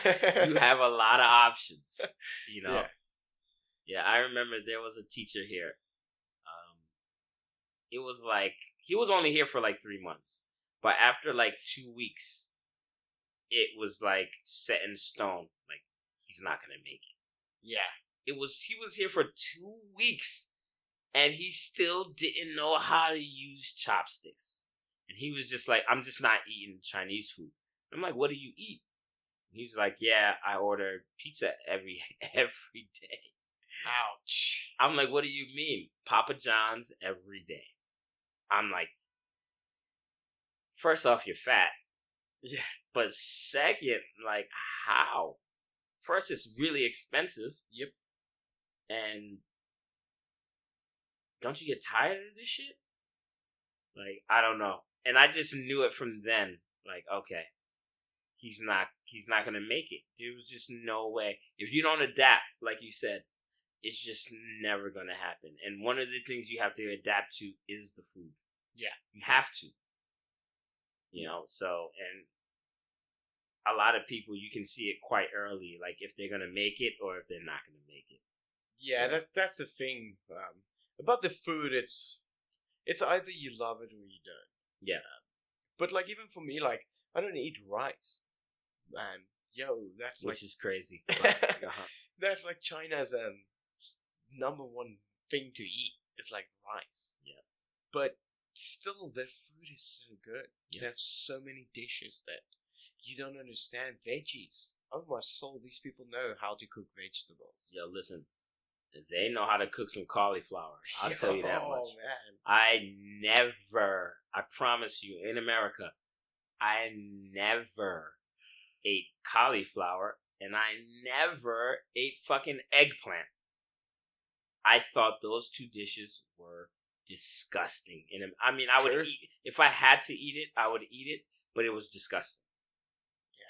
you have a lot of options. You know? Yeah. Yeah, I remember there was a teacher here. Um, it was like he was only here for like three months, but after like two weeks, it was like set in stone. Like he's not gonna make it. Yeah. It was he was here for two weeks, and he still didn't know how to use chopsticks. And he was just like, "I'm just not eating Chinese food." I'm like, "What do you eat?" He's like, "Yeah, I order pizza every every day." Ouch. I'm like, what do you mean? Papa John's every day. I'm like, first off, you're fat. Yeah. But second, like, how? First, it's really expensive. Yep. And don't you get tired of this shit? Like, I don't know. And I just knew it from then. Like, okay, he's not, he's not gonna make it. There was just no way. If you don't adapt, like you said, it's just never gonna happen. And one of the things you have to adapt to is the food. Yeah. You have to. You know, so and a lot of people you can see it quite early, like if they're gonna make it or if they're not gonna make it. Yeah, Yeah. that's that's the thing. Um, about the food, it's it's either you love it or you don't. Yeah. But like even for me, like I don't eat rice. Man, yo, that's Which is crazy. But, uh-huh. that's like China's um number one thing to eat. It's like rice. Yeah. But still, their food is so good. Yeah. They have so many dishes that you don't understand. Veggies. Oh my soul, these people know how to cook vegetables. Yo, listen. They know how to cook some cauliflower. I'll tell you that Oh, much. man. I never, I promise you, in America, I never ate cauliflower and I never ate fucking eggplant. I thought those two dishes were disgusting. And I mean, I would Sure. eat, if I had to eat it, I would eat it, but it was disgusting.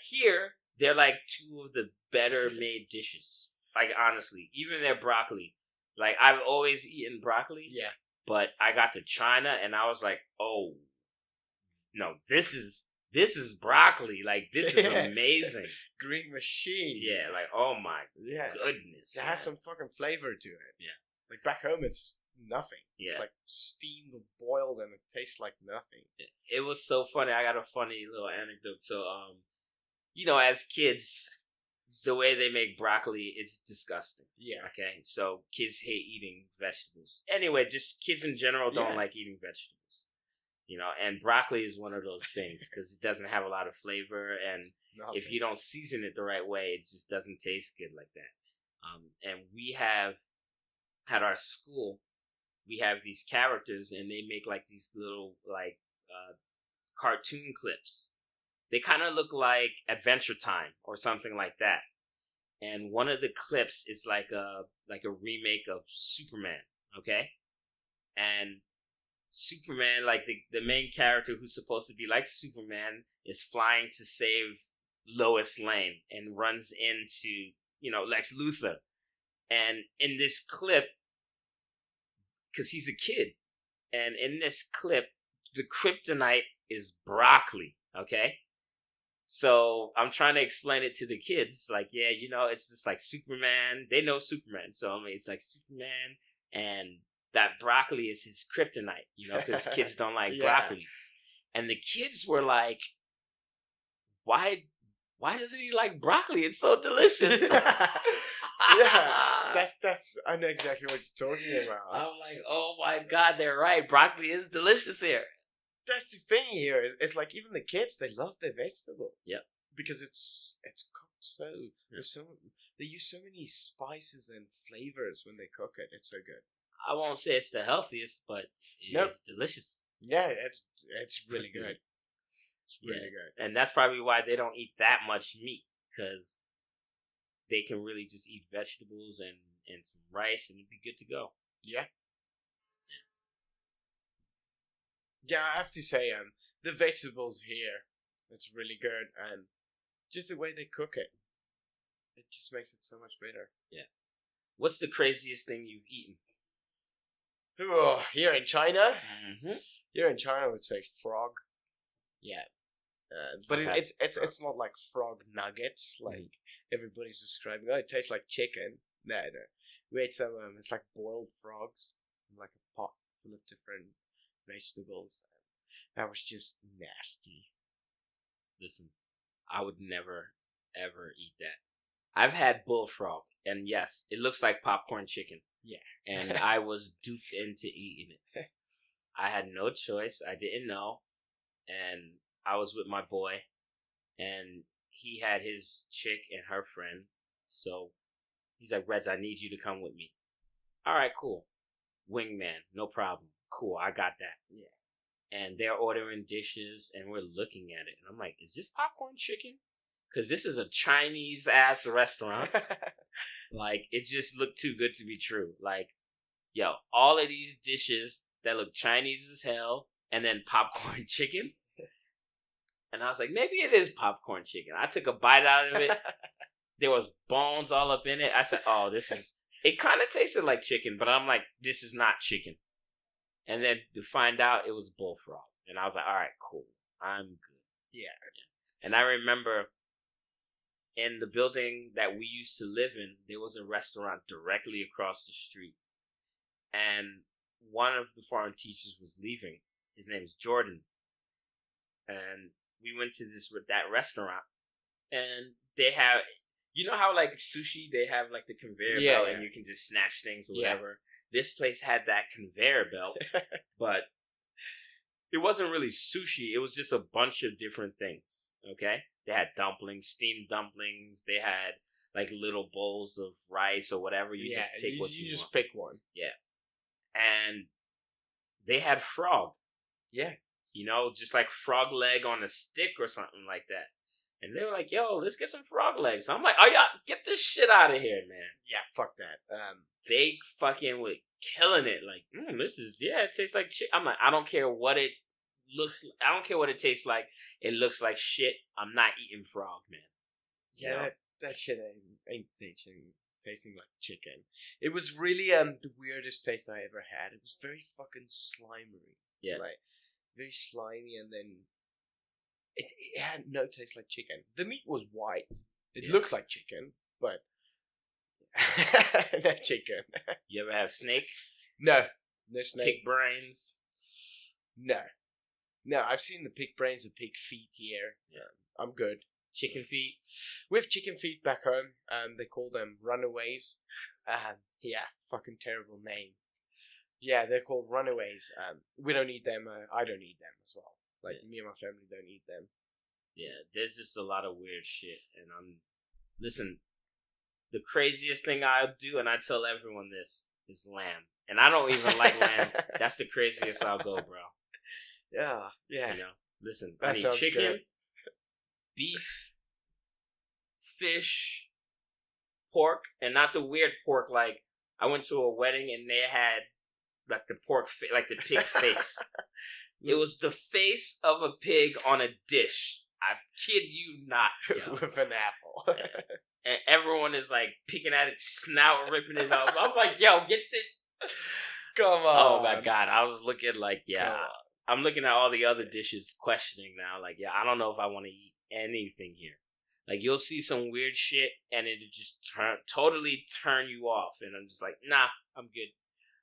Here, they're like two of the better mm-hmm. made dishes. Like, honestly, even their broccoli. Like, I've always eaten broccoli Yeah. but I got to China and I was like, oh, no, this is this is broccoli. Like this is Yeah. amazing. Green machine. Yeah, like oh my Yeah. goodness. It has some fucking flavor to it. Yeah. Like back home, it's nothing. Yeah. It's like steamed or boiled and it tastes like nothing. It was so funny. I got a funny little anecdote. So, um, you know, as kids, the way they make broccoli, it's disgusting. Yeah. Okay, so kids hate eating vegetables. Anyway, just kids in general don't Yeah. like eating vegetables. You know, and broccoli is one of those things because it doesn't have a lot of flavor, and if you don't season it the right way, it just doesn't taste good like that. Um, and we have at our school, we have these characters, and they make like these little like uh, cartoon clips. They kind of look like Adventure Time or something like that. And one of the clips is like a like a remake of Superman. Okay, and Superman, like the the main character who's supposed to be like Superman, is flying to save Lois Lane and runs into, you know, Lex Luthor. And in this clip, because he's a kid, and in this clip, the kryptonite is broccoli, okay? So I'm trying to explain it to the kids, like, yeah, you know, it's just like Superman. They know Superman, so I mean, it's like Superman, and that broccoli is his kryptonite, you know, because kids don't like Yeah. broccoli. And the kids were like, why why doesn't he like broccoli? It's so delicious. yeah, that's that's. I know exactly what you're talking about. I'm like, oh my god, they're right. Broccoli is delicious here. that's the thing here. Is it's like even the kids they love their vegetables. Yep. Because it's it's cooked so with so they use so many spices and flavors when they cook it. It's so good. I won't say it's the healthiest, but it's Nope. delicious. Yeah, it's it's really good. It's really Yeah. good. And that's probably why they don't eat that much meat, because they can really just eat vegetables and, and some rice and it'd be good to go. Yeah. Yeah, I have to say, um, the vegetables here, it's really good, and just the way they cook it, it just makes it so much better. Yeah. What's the craziest thing you've eaten? Oh, here in China, Mm-hmm. here in China, I would say frog. Yeah, uh, but it, Okay. it's it's it's not like frog nuggets like everybody's describing. Oh, it tastes like chicken. No, no. We ate some. Um, it's like boiled frogs, in like a pot full of different vegetables. That was just nasty. Listen, I would never, ever eat that. I've had bullfrog, and yes, it looks like popcorn chicken. Yeah. And I was duped into eating it. I had no choice. I didn't know. And I was with my boy, and he had his chick and her friend. So he's like, Reds, I need you to come with me. All right, cool. Wingman, no problem. Cool, I got that. Yeah. And they're ordering dishes, and we're looking at it. And I'm like, is this popcorn chicken? Because this is a Chinese ass restaurant. Like, it just looked too good to be true. Like, yo, all of these dishes that look Chinese as hell, and then popcorn chicken. And I was like, maybe it is popcorn chicken. I took a bite out of it. there was bones all up in it. I said, oh, this is. It kind of tasted like chicken, but I'm like, this is not chicken. And then to find out it was bullfrog. And I was like, all right, cool. I'm good. Yeah. And I remember in the building that we used to live in, there was a restaurant directly across the street. And one of the foreign teachers was leaving. His name is Jordan. And we went to this that restaurant and they have you know how like sushi they have like the conveyor Yeah, belt yeah. and you can just snatch things or Yeah. whatever. This place had that conveyor belt, but it wasn't really sushi. It was just a bunch of different things. Okay, they had dumplings, steamed dumplings. They had like little bowls of rice or whatever. You yeah, just take you, what you you, just want. pick one. Yeah, and they had frog. Yeah. You know, just like frog leg on a stick or something like that. And they were like, "Yo, let's get some frog legs." I'm like, "Oh yeah, get this shit out of here, man." Yeah, fuck that. Um, They fucking were killing it. Like, mm, this is yeah, it tastes like shit. I'm like, I don't care what it looks. I don't care what it tastes like. It looks like shit. I'm not eating frog, man. yeah, that, that shit ain't, ain't tasting tasting like chicken. It was really um the weirdest taste I ever had. It was very fucking slimy. Yeah. like very slimy, and then it, it had no taste like chicken. The meat was white. It Yeah. looked like chicken, but not chicken. You ever have snake, No, no snake. pig brains? No, no. I've seen the pig brains and pig feet here. Yeah. I'm good. chicken feet. We have chicken feet back home. Um, they call them runaways. Um, yeah, fucking terrible name. Yeah, they're called runaways. Um, we don't eat them. Uh, I don't eat them as well. Like me and my family don't eat them. Yeah, there's just a lot of weird shit, and I'm listen. The craziest thing I'll do, and I tell everyone this, is lamb, and I don't even like lamb. That's the craziest I'll go, bro. Yeah, yeah. You know, listen, That I need sounds chicken, good. beef, fish, pork, and not the weird pork. Like I went to a wedding and they had like the pork, fa- like the pig face. it was the face of a pig on a dish. I kid you not. yo. With an apple. and everyone is like picking at its snout, ripping it up. I'm like, yo, get this. Come on. Oh my god, I was looking like, yeah. Come. I'm looking at all the other dishes, questioning now. Like, yeah, I don't know if I want to eat anything here. Like, you'll see some weird shit, and it'll just turn totally turn you off. And I'm just like, nah, I'm good.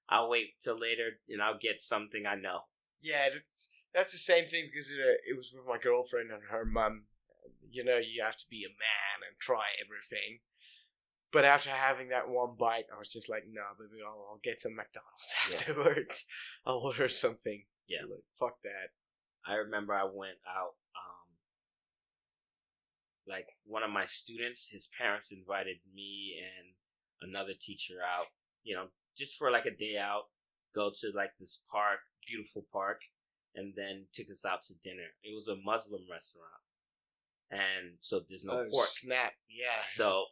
I'll wait till later, and I'll get something I know. Yeah, that's that's the same thing because it, uh, it was with my girlfriend and her mum. You know, you have to be a man and try everything. But after having that one bite, I was just like, "No, baby, I'll, I'll get some McDonald's Yeah. afterwards. I'll order something." Yeah. like, fuck that. I remember I went out. Um, like one of my students, his parents invited me and another teacher out. You know, just for like a day out. Go to like this park, beautiful park, and then took us out to dinner. It was a Muslim restaurant, and so there's no oh, pork. snap! Yeah. So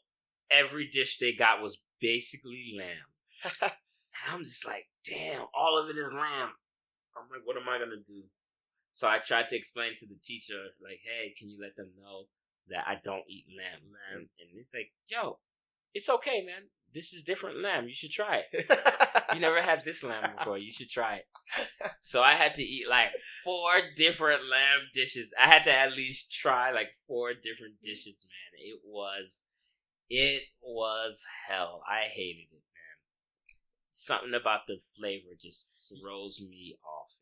every dish they got was basically lamb. And I'm just like, damn, all of it is lamb. I'm like, what am I gonna do? So I tried to explain to the teacher, like, hey, can you let them know that I don't eat lamb? And, mm. and he's like, yo, it's okay, man. This is different lamb. You should try it. You never had this lamb before. You should try it. So I had to eat like four different lamb dishes. I had to at least try like four different mm. dishes, man. It was, it was hell. I hated it. Something about the flavor just throws me off.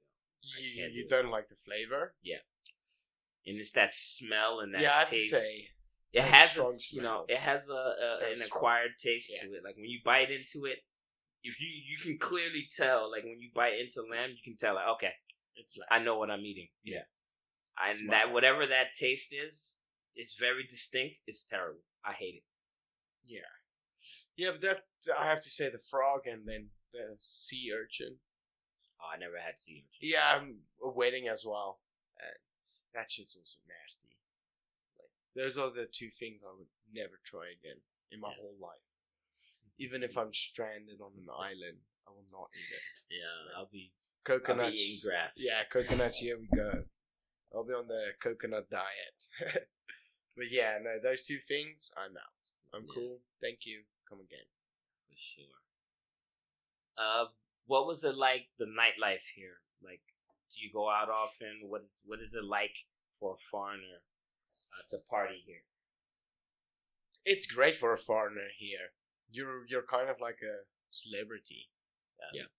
you, you do don't like the flavor? Yeah. And it's that smell and that yeah, I have to taste. say. it has, its, you know, it has a, a an strong. acquired taste Yeah. to it. Like when you bite into it, if you you can clearly tell. Like when you bite into lamb, you can tell. Like okay, It's like I know what I'm eating. Yeah. And It's that whatever that taste is, is very distinct. It's terrible. I hate it. yeah, yeah, but that I have to say the frog and then the sea urchin. Oh, I never had sea urchin. Yeah, um, a wedding as well. And that shit's also nasty. Like those are the two things I would never try again in my Yeah. whole life. Even if I'm stranded on an island, I will not eat it. Yeah, I'll be, I'll Coconuts. be eating grass. Yeah, coconuts. Here we go. I'll be on the coconut diet. but yeah, no, those two things, I'm out. I'm Yeah. cool. Thank you. Come again. for sure. Uh, what was it like the nightlife here? Like, do you go out often? What is what is it like for a foreigner uh, to party here? It's great for a foreigner here. You're you're kind of like a celebrity. Um, Yeah.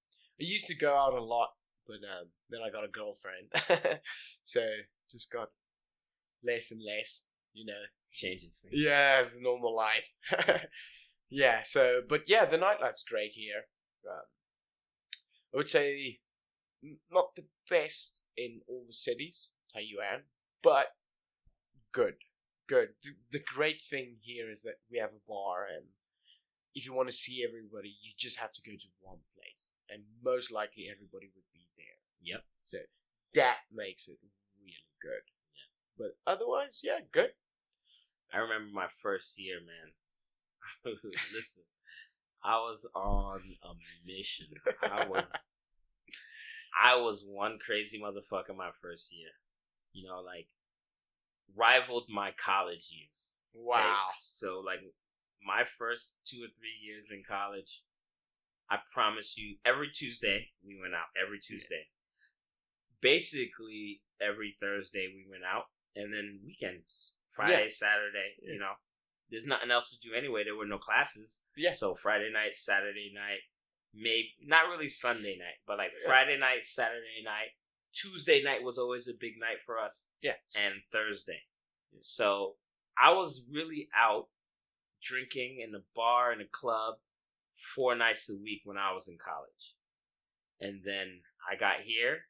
I used to go out a lot, but um, then I got a girlfriend, so just got less and less. You know. Changes things. Yeah, normal life. yeah. So, but yeah, the nightlife's great here. Um, I would say not the best in all the cities, Taiyuan, but good, good. The, the great thing here is that we have a bar, and if you want to see everybody, you just have to go to one place, and most likely everybody would be there. Yep. So that makes it really good. Yeah. But otherwise, yeah, good. I remember my first year, man. Listen, I was on a mission. I was, I was one crazy motherfucker my first year. You know, like rivaled my college years. Wow. Like, so, like my first two or three years in college, I promise you, every Tuesday we went out. Every Tuesday, basically every Thursday we went out, and then weekends, Friday, Saturday. Yeah. You know, there's nothing else to do anyway. There were no classes, Yeah. so Friday night, Saturday night, maybe not really Sunday night, but like Yeah. Friday night, Saturday night. Tuesday night was always a big night for us. Yeah. And Thursday. So I was really out drinking in a bar and a club four nights a week when I was in college. and then I got here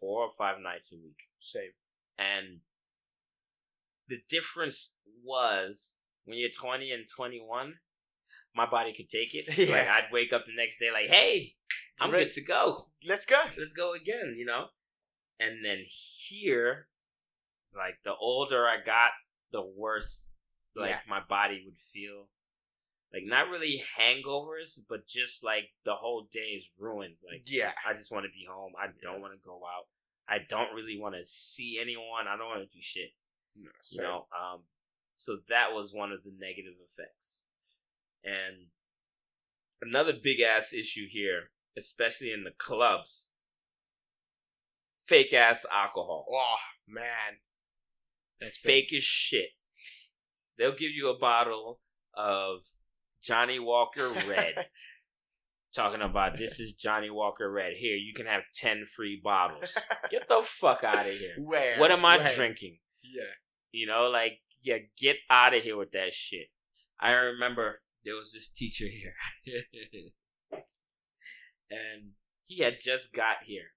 four or five nights a week. Same. And the difference was when you're 20 and 21, my body could take it. Yeah. Like I'd wake up the next day like, hey, I'm Ready- good to go. Let's go. Let's go again, you know? And then here, like the older I got, the worse like Yeah. my body would feel. Like not really hangovers, but just like the whole day is ruined. Like Yeah. I just want to be home. I don't want to go out. I don't really want to see anyone. I don't want to do shit. No, You know, um, so that was one of the negative effects. And another big ass issue here, especially in the clubs, fake ass alcohol. Oh man. That's fake as shit. They'll give you a bottle of Johnnie Walker Red. talking about this is Johnnie Walker Red. Here, you can have 10 free bottles. Get the fuck out of here. Where? What am I Where? drinking? Yeah. You know, like, yeah, get out of here with that shit. I remember there was this teacher here. and he had just got here.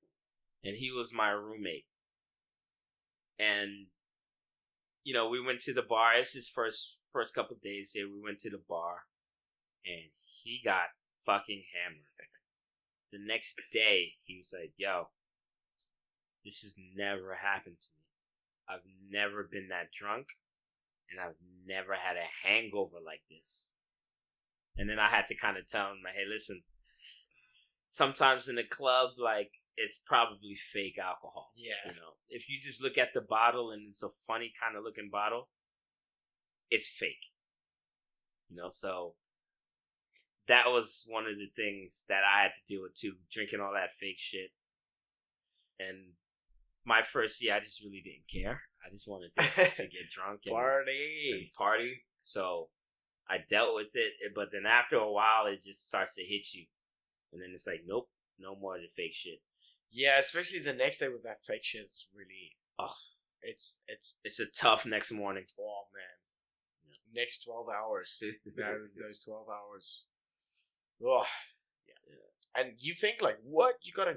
And he was my roommate. And, you know, we went to the bar. It's his first first couple days here. We went to the bar. And he got fucking hammered. The next day, he was like, yo, this has never happened to me. I've never been that drunk, and I've never had a hangover like this. And then I had to kind of tell him, like, hey, listen, sometimes in the club, like, it's probably fake alcohol. Yeah. You know, if you just look at the bottle and it's a funny kind of looking bottle, it's fake. You know, so that was one of the things that I had to deal with too, drinking all that fake shit. And my first year, I just really didn't care. I just wanted to, to get drunk and, and Party. party. So I dealt with it, eh, but then after a while, it just starts to hit you, and then it's like, nope, no more of the fake shit. Yeah, especially the next day with that fake shit. It's really. Oh. It's it's It's a tough next morning. oh man. Next twelve hours. those twelve hours. Oh. Yeah. And you think like, what? You got a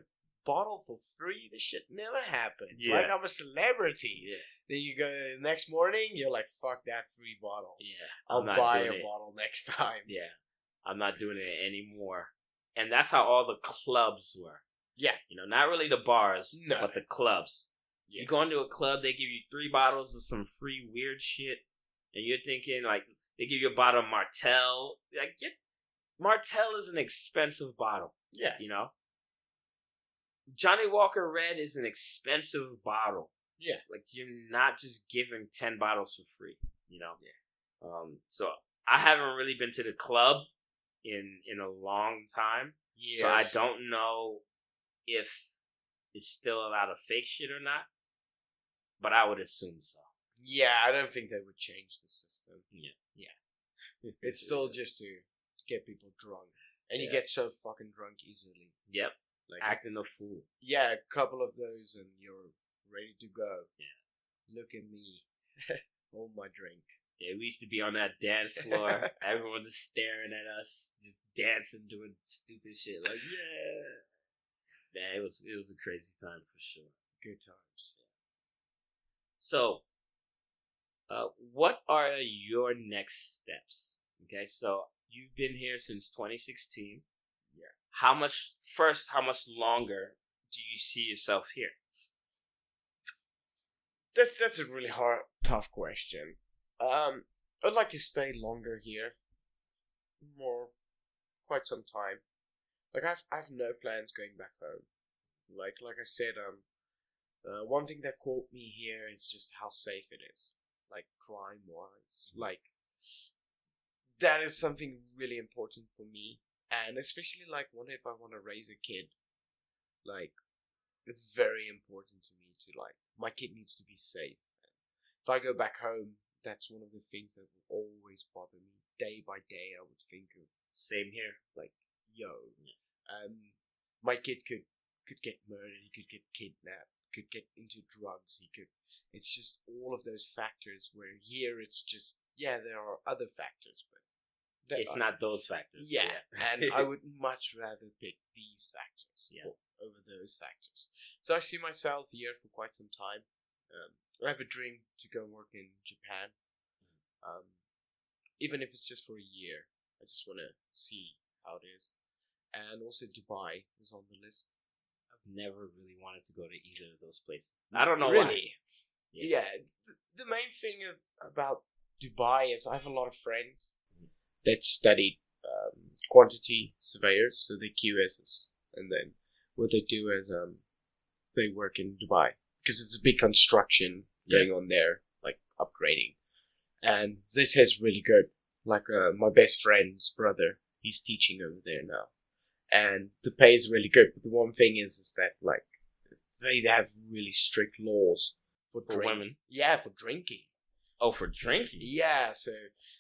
bottle for free? This shit never happens. Yeah. Like I'm a celebrity. Yeah, Then you go the next morning, you're like, fuck that free bottle. yeah. I'll buy a it. bottle next time. Yeah, I'm not doing it anymore. And that's how all the clubs were. Yeah. You know, not really the bars, No. but the clubs. Yeah. You go into a club, they give you three bottles of some free weird shit, and you're thinking like they give you a bottle of Martell. Like, get, Martell is an expensive bottle. Yeah. You know, Johnnie Walker Red is an expensive bottle. Yeah. Like you're not just giving ten bottles for free. You know. Yeah. Um. So I haven't really been to the club in in a long time, Yes. so I don't know if it's still a lot of fake shit or not. But I would assume so. Yeah, I don't think they would change the system. Yeah. Yeah. it's still just to, to get people drunk. And you get so fucking drunk easily. Yep. Like Acting a fool. yeah, a couple of those and you're ready to go. Yeah. Look at me. Hold my drink. Yeah, we used to be on that dance floor. Everyone was staring at us, just dancing, doing stupid shit. Like, yeah. Man, it was it was a crazy time for sure. Good times. So, uh, what are your next steps? Okay, so you've been here since 2016. How much? First, how much longer do you see yourself here? That's that's a really hard, tough question. Um, I'd like to stay longer here, more, quite some time. Like I've I've no plans going back home. Like like I said, um, uh, one thing that caught me here is just how safe it is, like crime wise. Like that is something really important for me, and especially like what if I want to raise a kid, like it's very important to me to like my kid needs to be safe. If I go back home, that's one of the things that will always bother me. Day by day, I would think of Same here. like, yo, um, my kid could could get murdered, he could get kidnapped, could get into drugs, he could. It's just all of those factors. Where here, it's just yeah, there are other factors, but it's I- not those factors. Yeah, and I would much rather pick these factors Yeah. over those factors. So I see myself here for quite some time. Um, I have a dream to go and work in Japan, um, even if it's just for a year. I just want to see how it is, and also Dubai is on the list. I've never really wanted to go to either of those places. I don't know why. Really? Yeah, th- the main thing of, about Dubai is I have a lot of friends that studied um, quantity surveyors, so they QSs, and then what they do is um, they work in Dubai because it's a big construction going on there, like upgrading, and they say it's really good. Like uh, my best friend's brother, he's teaching over there now, and the pay is really good. But the one thing is, is that like they have really strict laws for, For drink- women? Yeah, for drinking. Oh, for drinking. Yeah, so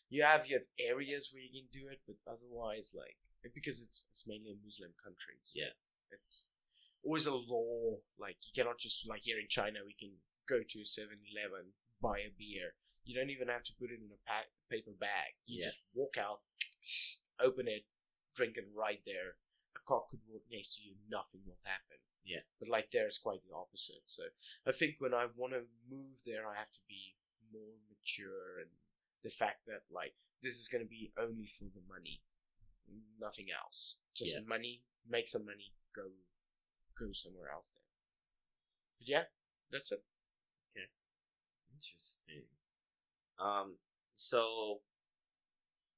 you have you have areas where you can do it, but otherwise, like because it's it's mainly a Muslim country. so Yeah. it's always a law. Like you cannot just like here in China, we can go to a 7-Eleven, buy a beer. You don't even have to put it in a pa- paper bag. You Yeah. just walk out, open it, drink it right there. A cop could walk next to you, nothing will happen. Yeah. But like there is quite the opposite. So I think when I want to move there, I have to be more mature and the fact that like this is going to be only for the money, nothing else. Just Yeah. money, make some money, go, go somewhere else. Then. But yeah, that's it. Okay, interesting. Um, so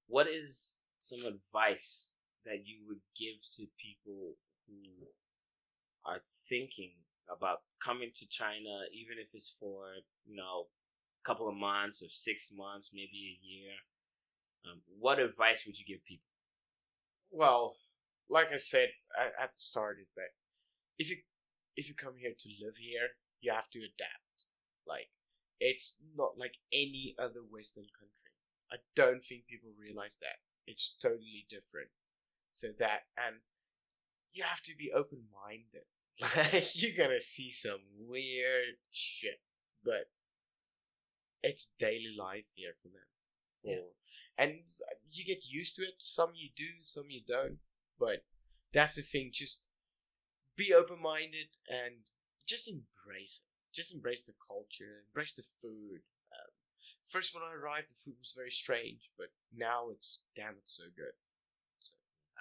what is some advice that you would give to people who are thinking about coming to China, even if it's for, you know, couple of months or six months, maybe a year? Um, what advice would you give people? Well, like I said at, the start, is that if you if you come here to live here, you have to adapt. Like it's not like any other Western country. I don't think people realize that it's totally different. So that and you have to be open minded. Like you're gonna see some weird shit, but it's daily life here for them. For, Yeah. And you get used to it. Some you do, some you don't. But that's the thing. Just be open minded and just embrace it. Just embrace the culture, embrace the food. Um, first, when I arrived, the food was very strange, but now it's damn, it's so good.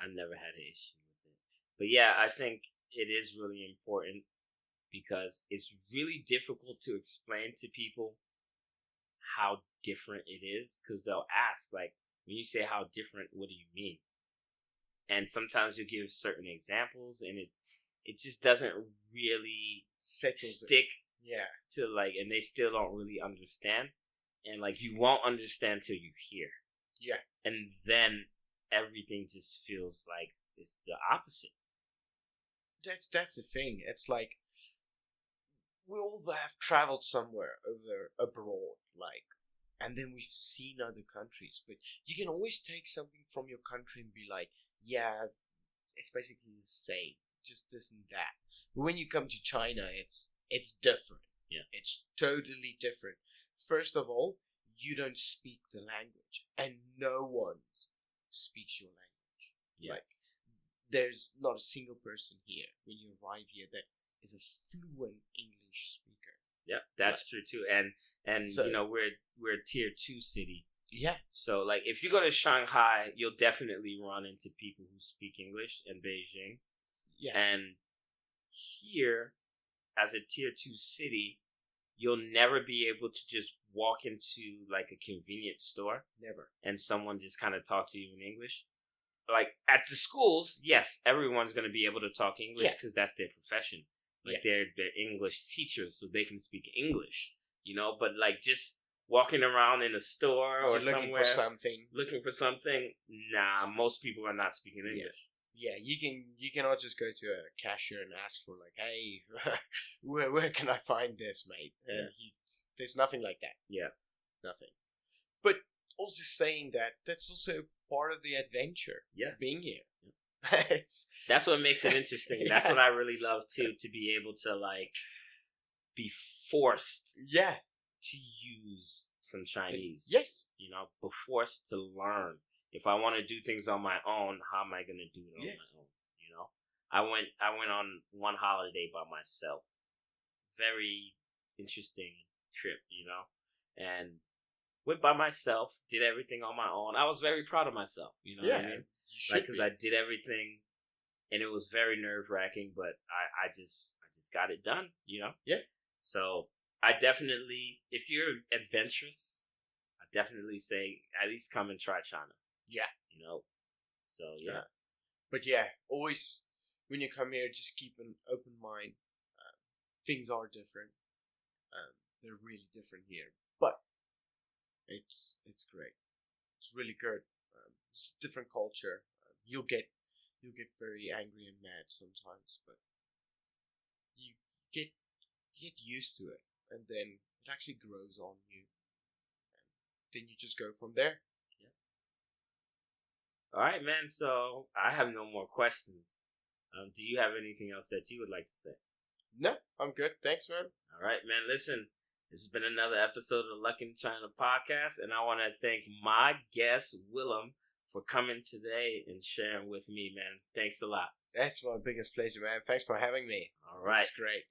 I've never had an issue with it. But yeah, I think it is really important because it's really difficult to explain to people how different it is because they'll ask like when you say how different what do you mean and sometimes you give certain examples and it it just doesn't really Settles it. stick Yeah. to like and they still don't really understand and like you mm-hmm. won't understand till you hear Yeah. and then everything just feels like it's the opposite That's that's the thing. It's like we all have traveled somewhere over abroad, like, and then we've seen other countries. But you can always take something from your country and be like, yeah, it's basically the same, just this and that. But when you come to China, it's it's different. Yeah. it's totally different. First of all, you don't speak the language, and no one speaks your language. Yeah. Like, there's not a single person here when you arrive here that is a fluent English speaker. yeah that's true too and and So- you know we're we're a tier two city Yeah, so like if you go to shanghai you'll definitely run into people who speak english in beijing yeah, And here, as a tier two city, you'll never be able to just walk into like a convenience store never. and someone just kind of talk to you in English. Like at the schools, yes, everyone's going to be able to talk English Yeah. because that's their profession. Like Yeah. they're they're English teachers, so they can speak English. You know, but like just walking around in a store or You're looking for something. looking for something, nah, most people are not speaking English. Yeah, you can you cannot just go to a cashier and ask for like, hey, where where can I find this, mate? And Yeah. he, there's nothing like that. Yeah. nothing. But also saying that that's also part of the adventure. Yeah. being here. That's what makes it interesting. That's what I really love too, to be able to like be forced yeah, to use some Chinese. yes, You know, be forced to learn if I want to do things on my own, how am I going to do it on Yes. my own? You know, I went I went on one holiday by myself. Very interesting trip, you know, and went by myself, did everything on my own. I was very proud of myself, you know what I mean? Like, because. I did everything, and it was very nerve wracking, but I, I just, I just got it done, you know. Yeah. So I definitely, if you're adventurous, I definitely say at least come and try China. Yeah. You know. So yeah. But yeah, always when you come here, just keep an open mind. Um, things are different. Um, they're really different here, but it's it's great. It's really good. Um, it's a different culture. You'll get you'll get very angry and mad sometimes, but you get you get used to it, and then it actually grows on you. And then you just go from there. Yeah. All right, man. So I have no more questions. Um, do you have anything else that you would like to say? No, I'm good. Thanks, man. All right, man. Listen, this has been another episode of the Luck in China podcast, and I want to thank my guest Willem for coming today and sharing with me, man. Thanks a lot. That's my biggest pleasure, man. Thanks for having me. All right. It's great.